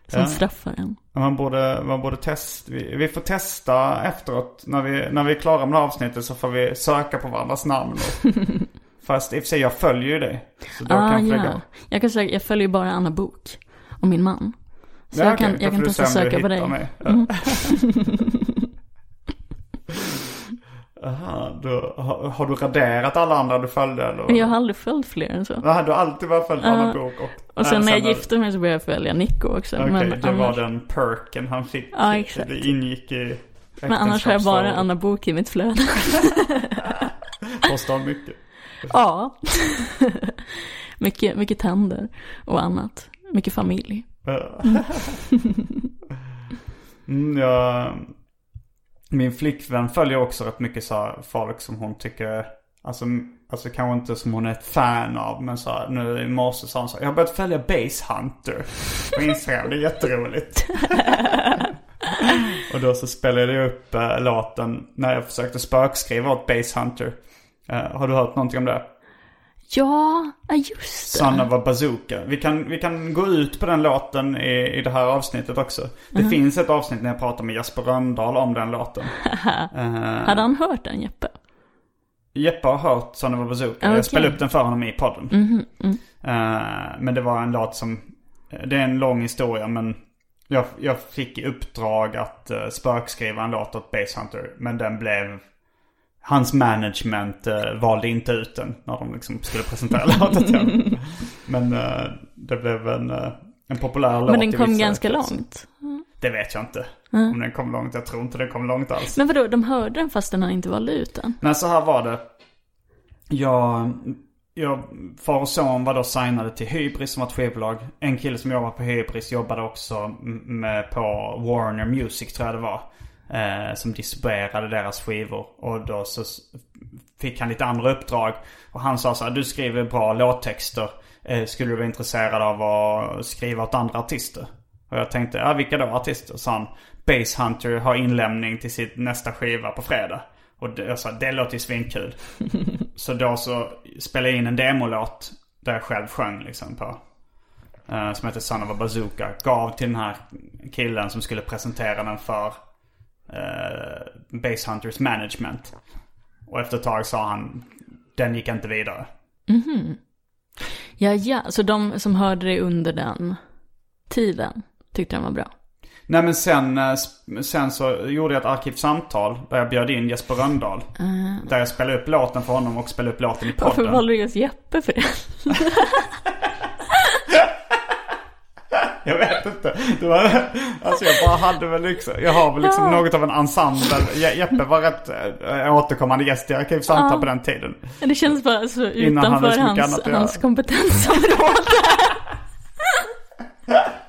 Som Ja. straffar en. Man borde, man borde testa. Vi, vi får testa efteråt. När vi, när vi är klara med det här avsnittet så får vi söka på varandras namn. Fast i och för sig jag följer ju dig. Så då Ah, ja. Jag kan säga, jag följer ju bara Anna Bok och min man. Så Ja, jag kan, då jag kan du testa du söka på dig. mig. Ja. Mm. Aha, då, har, har du raderat alla andra du följde eller? Jag har aldrig följt fler än så. Jaha, du har alltid bara följt Anna Ja. Bok och... Och sen när jag gifte mig så började jag följa Nico också. Okej, men det var annars, den perken han fick. Ja, exakt. Det ingick i men annars har jag bara. Anna Bok i mitt flöde. Kostar mycket. ja. mycket, mycket tänder och annat. Mycket familj. Eh. Mm, jag, min flickvän följer också rätt mycket så här folk som hon tycker, alltså, alltså kanske inte som hon är ett fan av. Men så här, nu i morse sa hon så här, jag har börjat följa Base Hunter på Instagram. Det är jätteroligt. Och då så spelade jag upp äh, låten när jag försökte spökskriva åt Base Hunter. Äh, har du hört någonting om det? Ja, just det. Son of a Bazooka. Vi kan, vi kan gå ut på den låten i, i det här avsnittet också. Det Mhm. finns ett avsnitt när jag pratar med Jesper Röndahl om den låten. Eh, Hade han hört den Jeppe? Jeppe har hört Son of a Bazooka. Okej. Jag spelade upp den för honom i podden. Mhm, mm. Eh, men det var en låt som, det är en lång historia men jag, jag fick i uppdrag att uh, spökskriva en låt åt Base Hunter. Men den blev, hans management eh, valde inte ut den när de liksom skulle presentera låten till. Men eh, det blev en, eh, en populär låt Men den kom ganska kretsar. långt. Det vet jag inte. Mm. Om den kom långt. Jag tror inte den kom långt alls. Men vadå, de hörde den fastän han inte valde ut den? Nej, så här var det. Jag, jag, far och son var då signade till Hybris som var ett skivbolag. En kille som jobbar på Hybris jobbade också med, på Warner Music tror jag det var. Eh, som distribuerade deras skivor. Och då så fick han lite andra uppdrag. Och han sa så här, du skriver bra låttexter. Eh, skulle du vara intresserad av att skriva åt andra artister? Och jag tänkte, ja vilka då artister? Så han, Base Hunter har inlämning till sitt nästa skiva på fredag. Och jag sa, det låter ju svinkul. så då så spelade jag in en demolåt där jag själv sjöng liksom på. eh, som heter Son of a Bazooka. Gav till den här killen som skulle presentera den för uh, Base Hunters management. Och efter ett tag sa han, den gick inte vidare. Ja, ja, så de som hörde det under den tiden tyckte den var bra. Nej men sen, eh, sen så gjorde jag ett arkivsamtal där jag bjöd in Jesper Röndahl. Där jag spelade upp låten för honom och spelade upp låten i podden. Varför valde du just Jeppe för det? Jag vet inte. Det var, alltså jag bara hade väl liksom, jag har väl liksom något av en ensemble. Je- Jeppe var rätt äh, återkommande gäst i Arkivsamtal på den tiden. Det känns bara så Innan han utanför mycket hans, hans kompetensområde.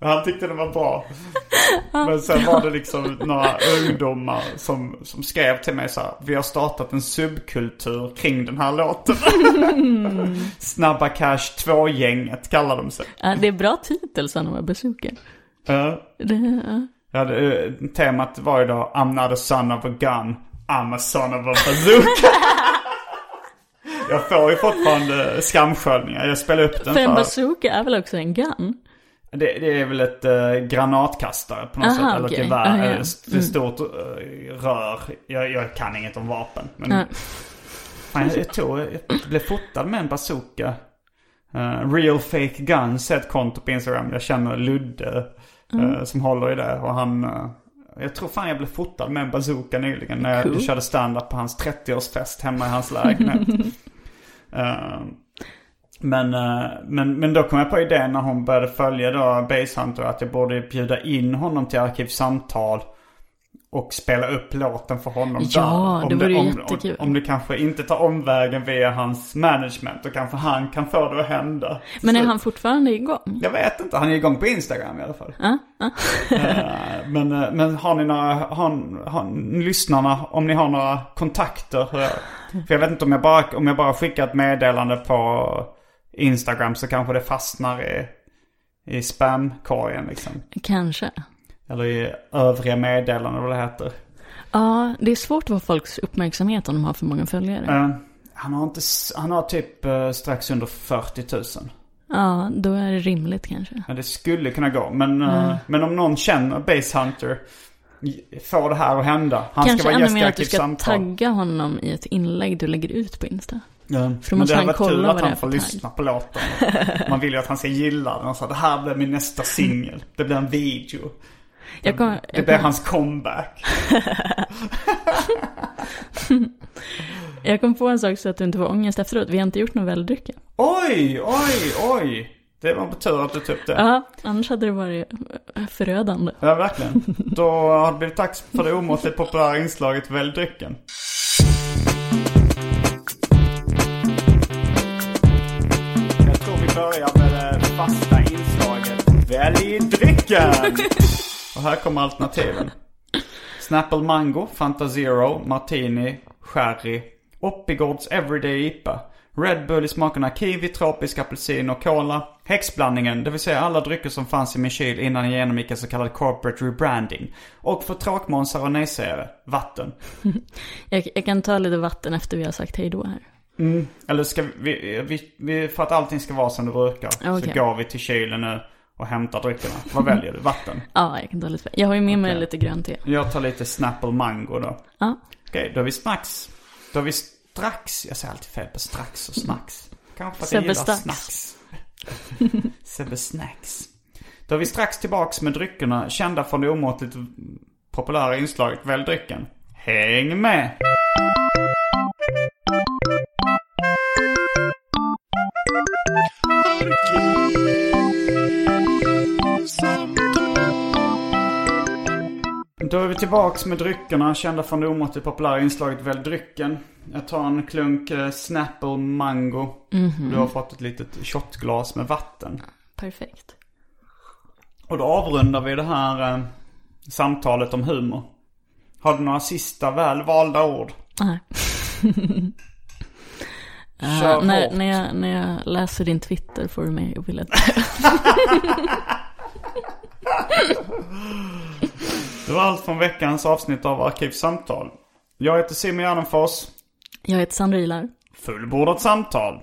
Han tyckte det var bra. Men sen var det liksom några ungdomar som, som skrev till mig så här. Vi har startat en subkultur kring den här låten. Snabba Cash 2-gänget kallar de sig. Ja, det är bra titel, Sanna Bazooka. Ja. Det, ja. Eh, temat var ju då I'm not a son of a gun, I'm a son of a bazooka. jag får ju fortfarande skamsköljningar. Jag spelar upp den För en för... bazooka är väl också en gun? Det, det är väl ett eh, granatkastare på något Aha, sätt. Eller ett gevär. Ah, ja. Ett ett stort eh, rör. Jag, jag kan inget om vapen. Men fan, jag, jag tror jag blev fotad med en bazooka. Eh, Real Fake Guns är ett konto på Instagram. Jag känner Ludde eh, som håller i det. Och han... eh, jag tror fan jag blev fotad med en bazooka nyligen när jag Cool. körde stand-up på hans 30-årsfest hemma i hans lägenhet. Men, eh, men, men då kom jag på idén när hon började följa då Base Hunter att jag borde bjuda in honom till Arkivsamtal och spela upp låten för honom Ja, där. det vore om, jättekul. Om, om det kanske inte tar omvägen via hans management då kanske han kan få det att hända. Men är Så- han fortfarande igång? Jag vet inte, han är igång på Instagram i alla fall. Ja. Eh, men, eh, men har ni några, har, har, lyssnarna, om ni har några kontakter. För jag vet inte om jag bara, om jag bara skickar ett meddelande på Instagram så kanske det fastnar i, i spamkorgen liksom. Kanske. Eller i övriga meddelanden vad det heter. Ja, det är svårt att få folks uppmärksamhet om de har för många följare. Eh, han har inte, han har typ eh, strax under 40 000. Ja, då är det rimligt kanske. Ja, det skulle kunna gå. Men, eh, men om någon känner Base Hunter, j- får det här att hända. Han kanske ska vara ännu gäst i mer att du ska Arkivsamtal. tagga honom i ett inlägg du lägger ut på Insta. För då Men måste det han kolla att vad det är han får lyssna på låten. Man vill ju att han ska gilla den. Och så, det här blir min nästa singel. Det blir en video. Jag kom, Det jag blir kom, hans comeback. jag kom på en sak så att du inte får ångest efteråt. Vi har inte gjort någon väldrycke. Oj, oj, oj. Det var tur att du tog upp det. Ja, annars hade det varit förödande. Ja, verkligen. Då har det blivit dags för det omåttligt populära inslaget Välj drycken. Börjar med det fasta inslaget Välj drycken! Och här kommer alternativen. Snapple Mango, Fanta Zero, Martini, Sherry, Oppigårds Everyday IPA, Red Bull i smakerna kiwi, tropisk apelsin och cola, häxblandningen, det vill säga alla drycker som fanns i min kyl innan jag genomgick en så kallad corporate rebranding. Och för tråkmånsar och nejsägare, vatten. Jag, jag kan ta lite vatten efter vi har sagt hej då här. Eller ska vi, vi, vi, för att allting ska vara som det brukar, så Okej. går vi till kylen nu och hämtar dryckerna. Vad väljer du? Vatten? Ja, jag kan ta lite. Jag har ju med mig lite grönt te. Jag tar lite Snapple Mango då. Ja, Okej, då är vi strax. Då är vi strax. Jag säger alltid fel på strax och snacks. Kanske att jag gillar Stax. snacks. Sebbe Snacks. Då är vi strax tillbaks med dryckerna kända från det omåttligt populära inslaget Välj drycken. Häng med! Då är vi tillbaks med dryckerna kända från det omåttligt populära inslaget Välj drycken. Jag tar en klunk eh, Snapple Mango. Du har fått ett litet shotglas med vatten. perfekt. Och då avrundar vi det här eh, samtalet om humor. Har du några sista väl valda ord? Nej. Kör Uh, när, när, jag, när jag läser din Twitter får du mig att vilja Det var allt från veckans avsnitt av Arkivsamtal. Jag heter Simon Gärdenfors. Jag heter Sandra Ilar. Fullbordat samtal.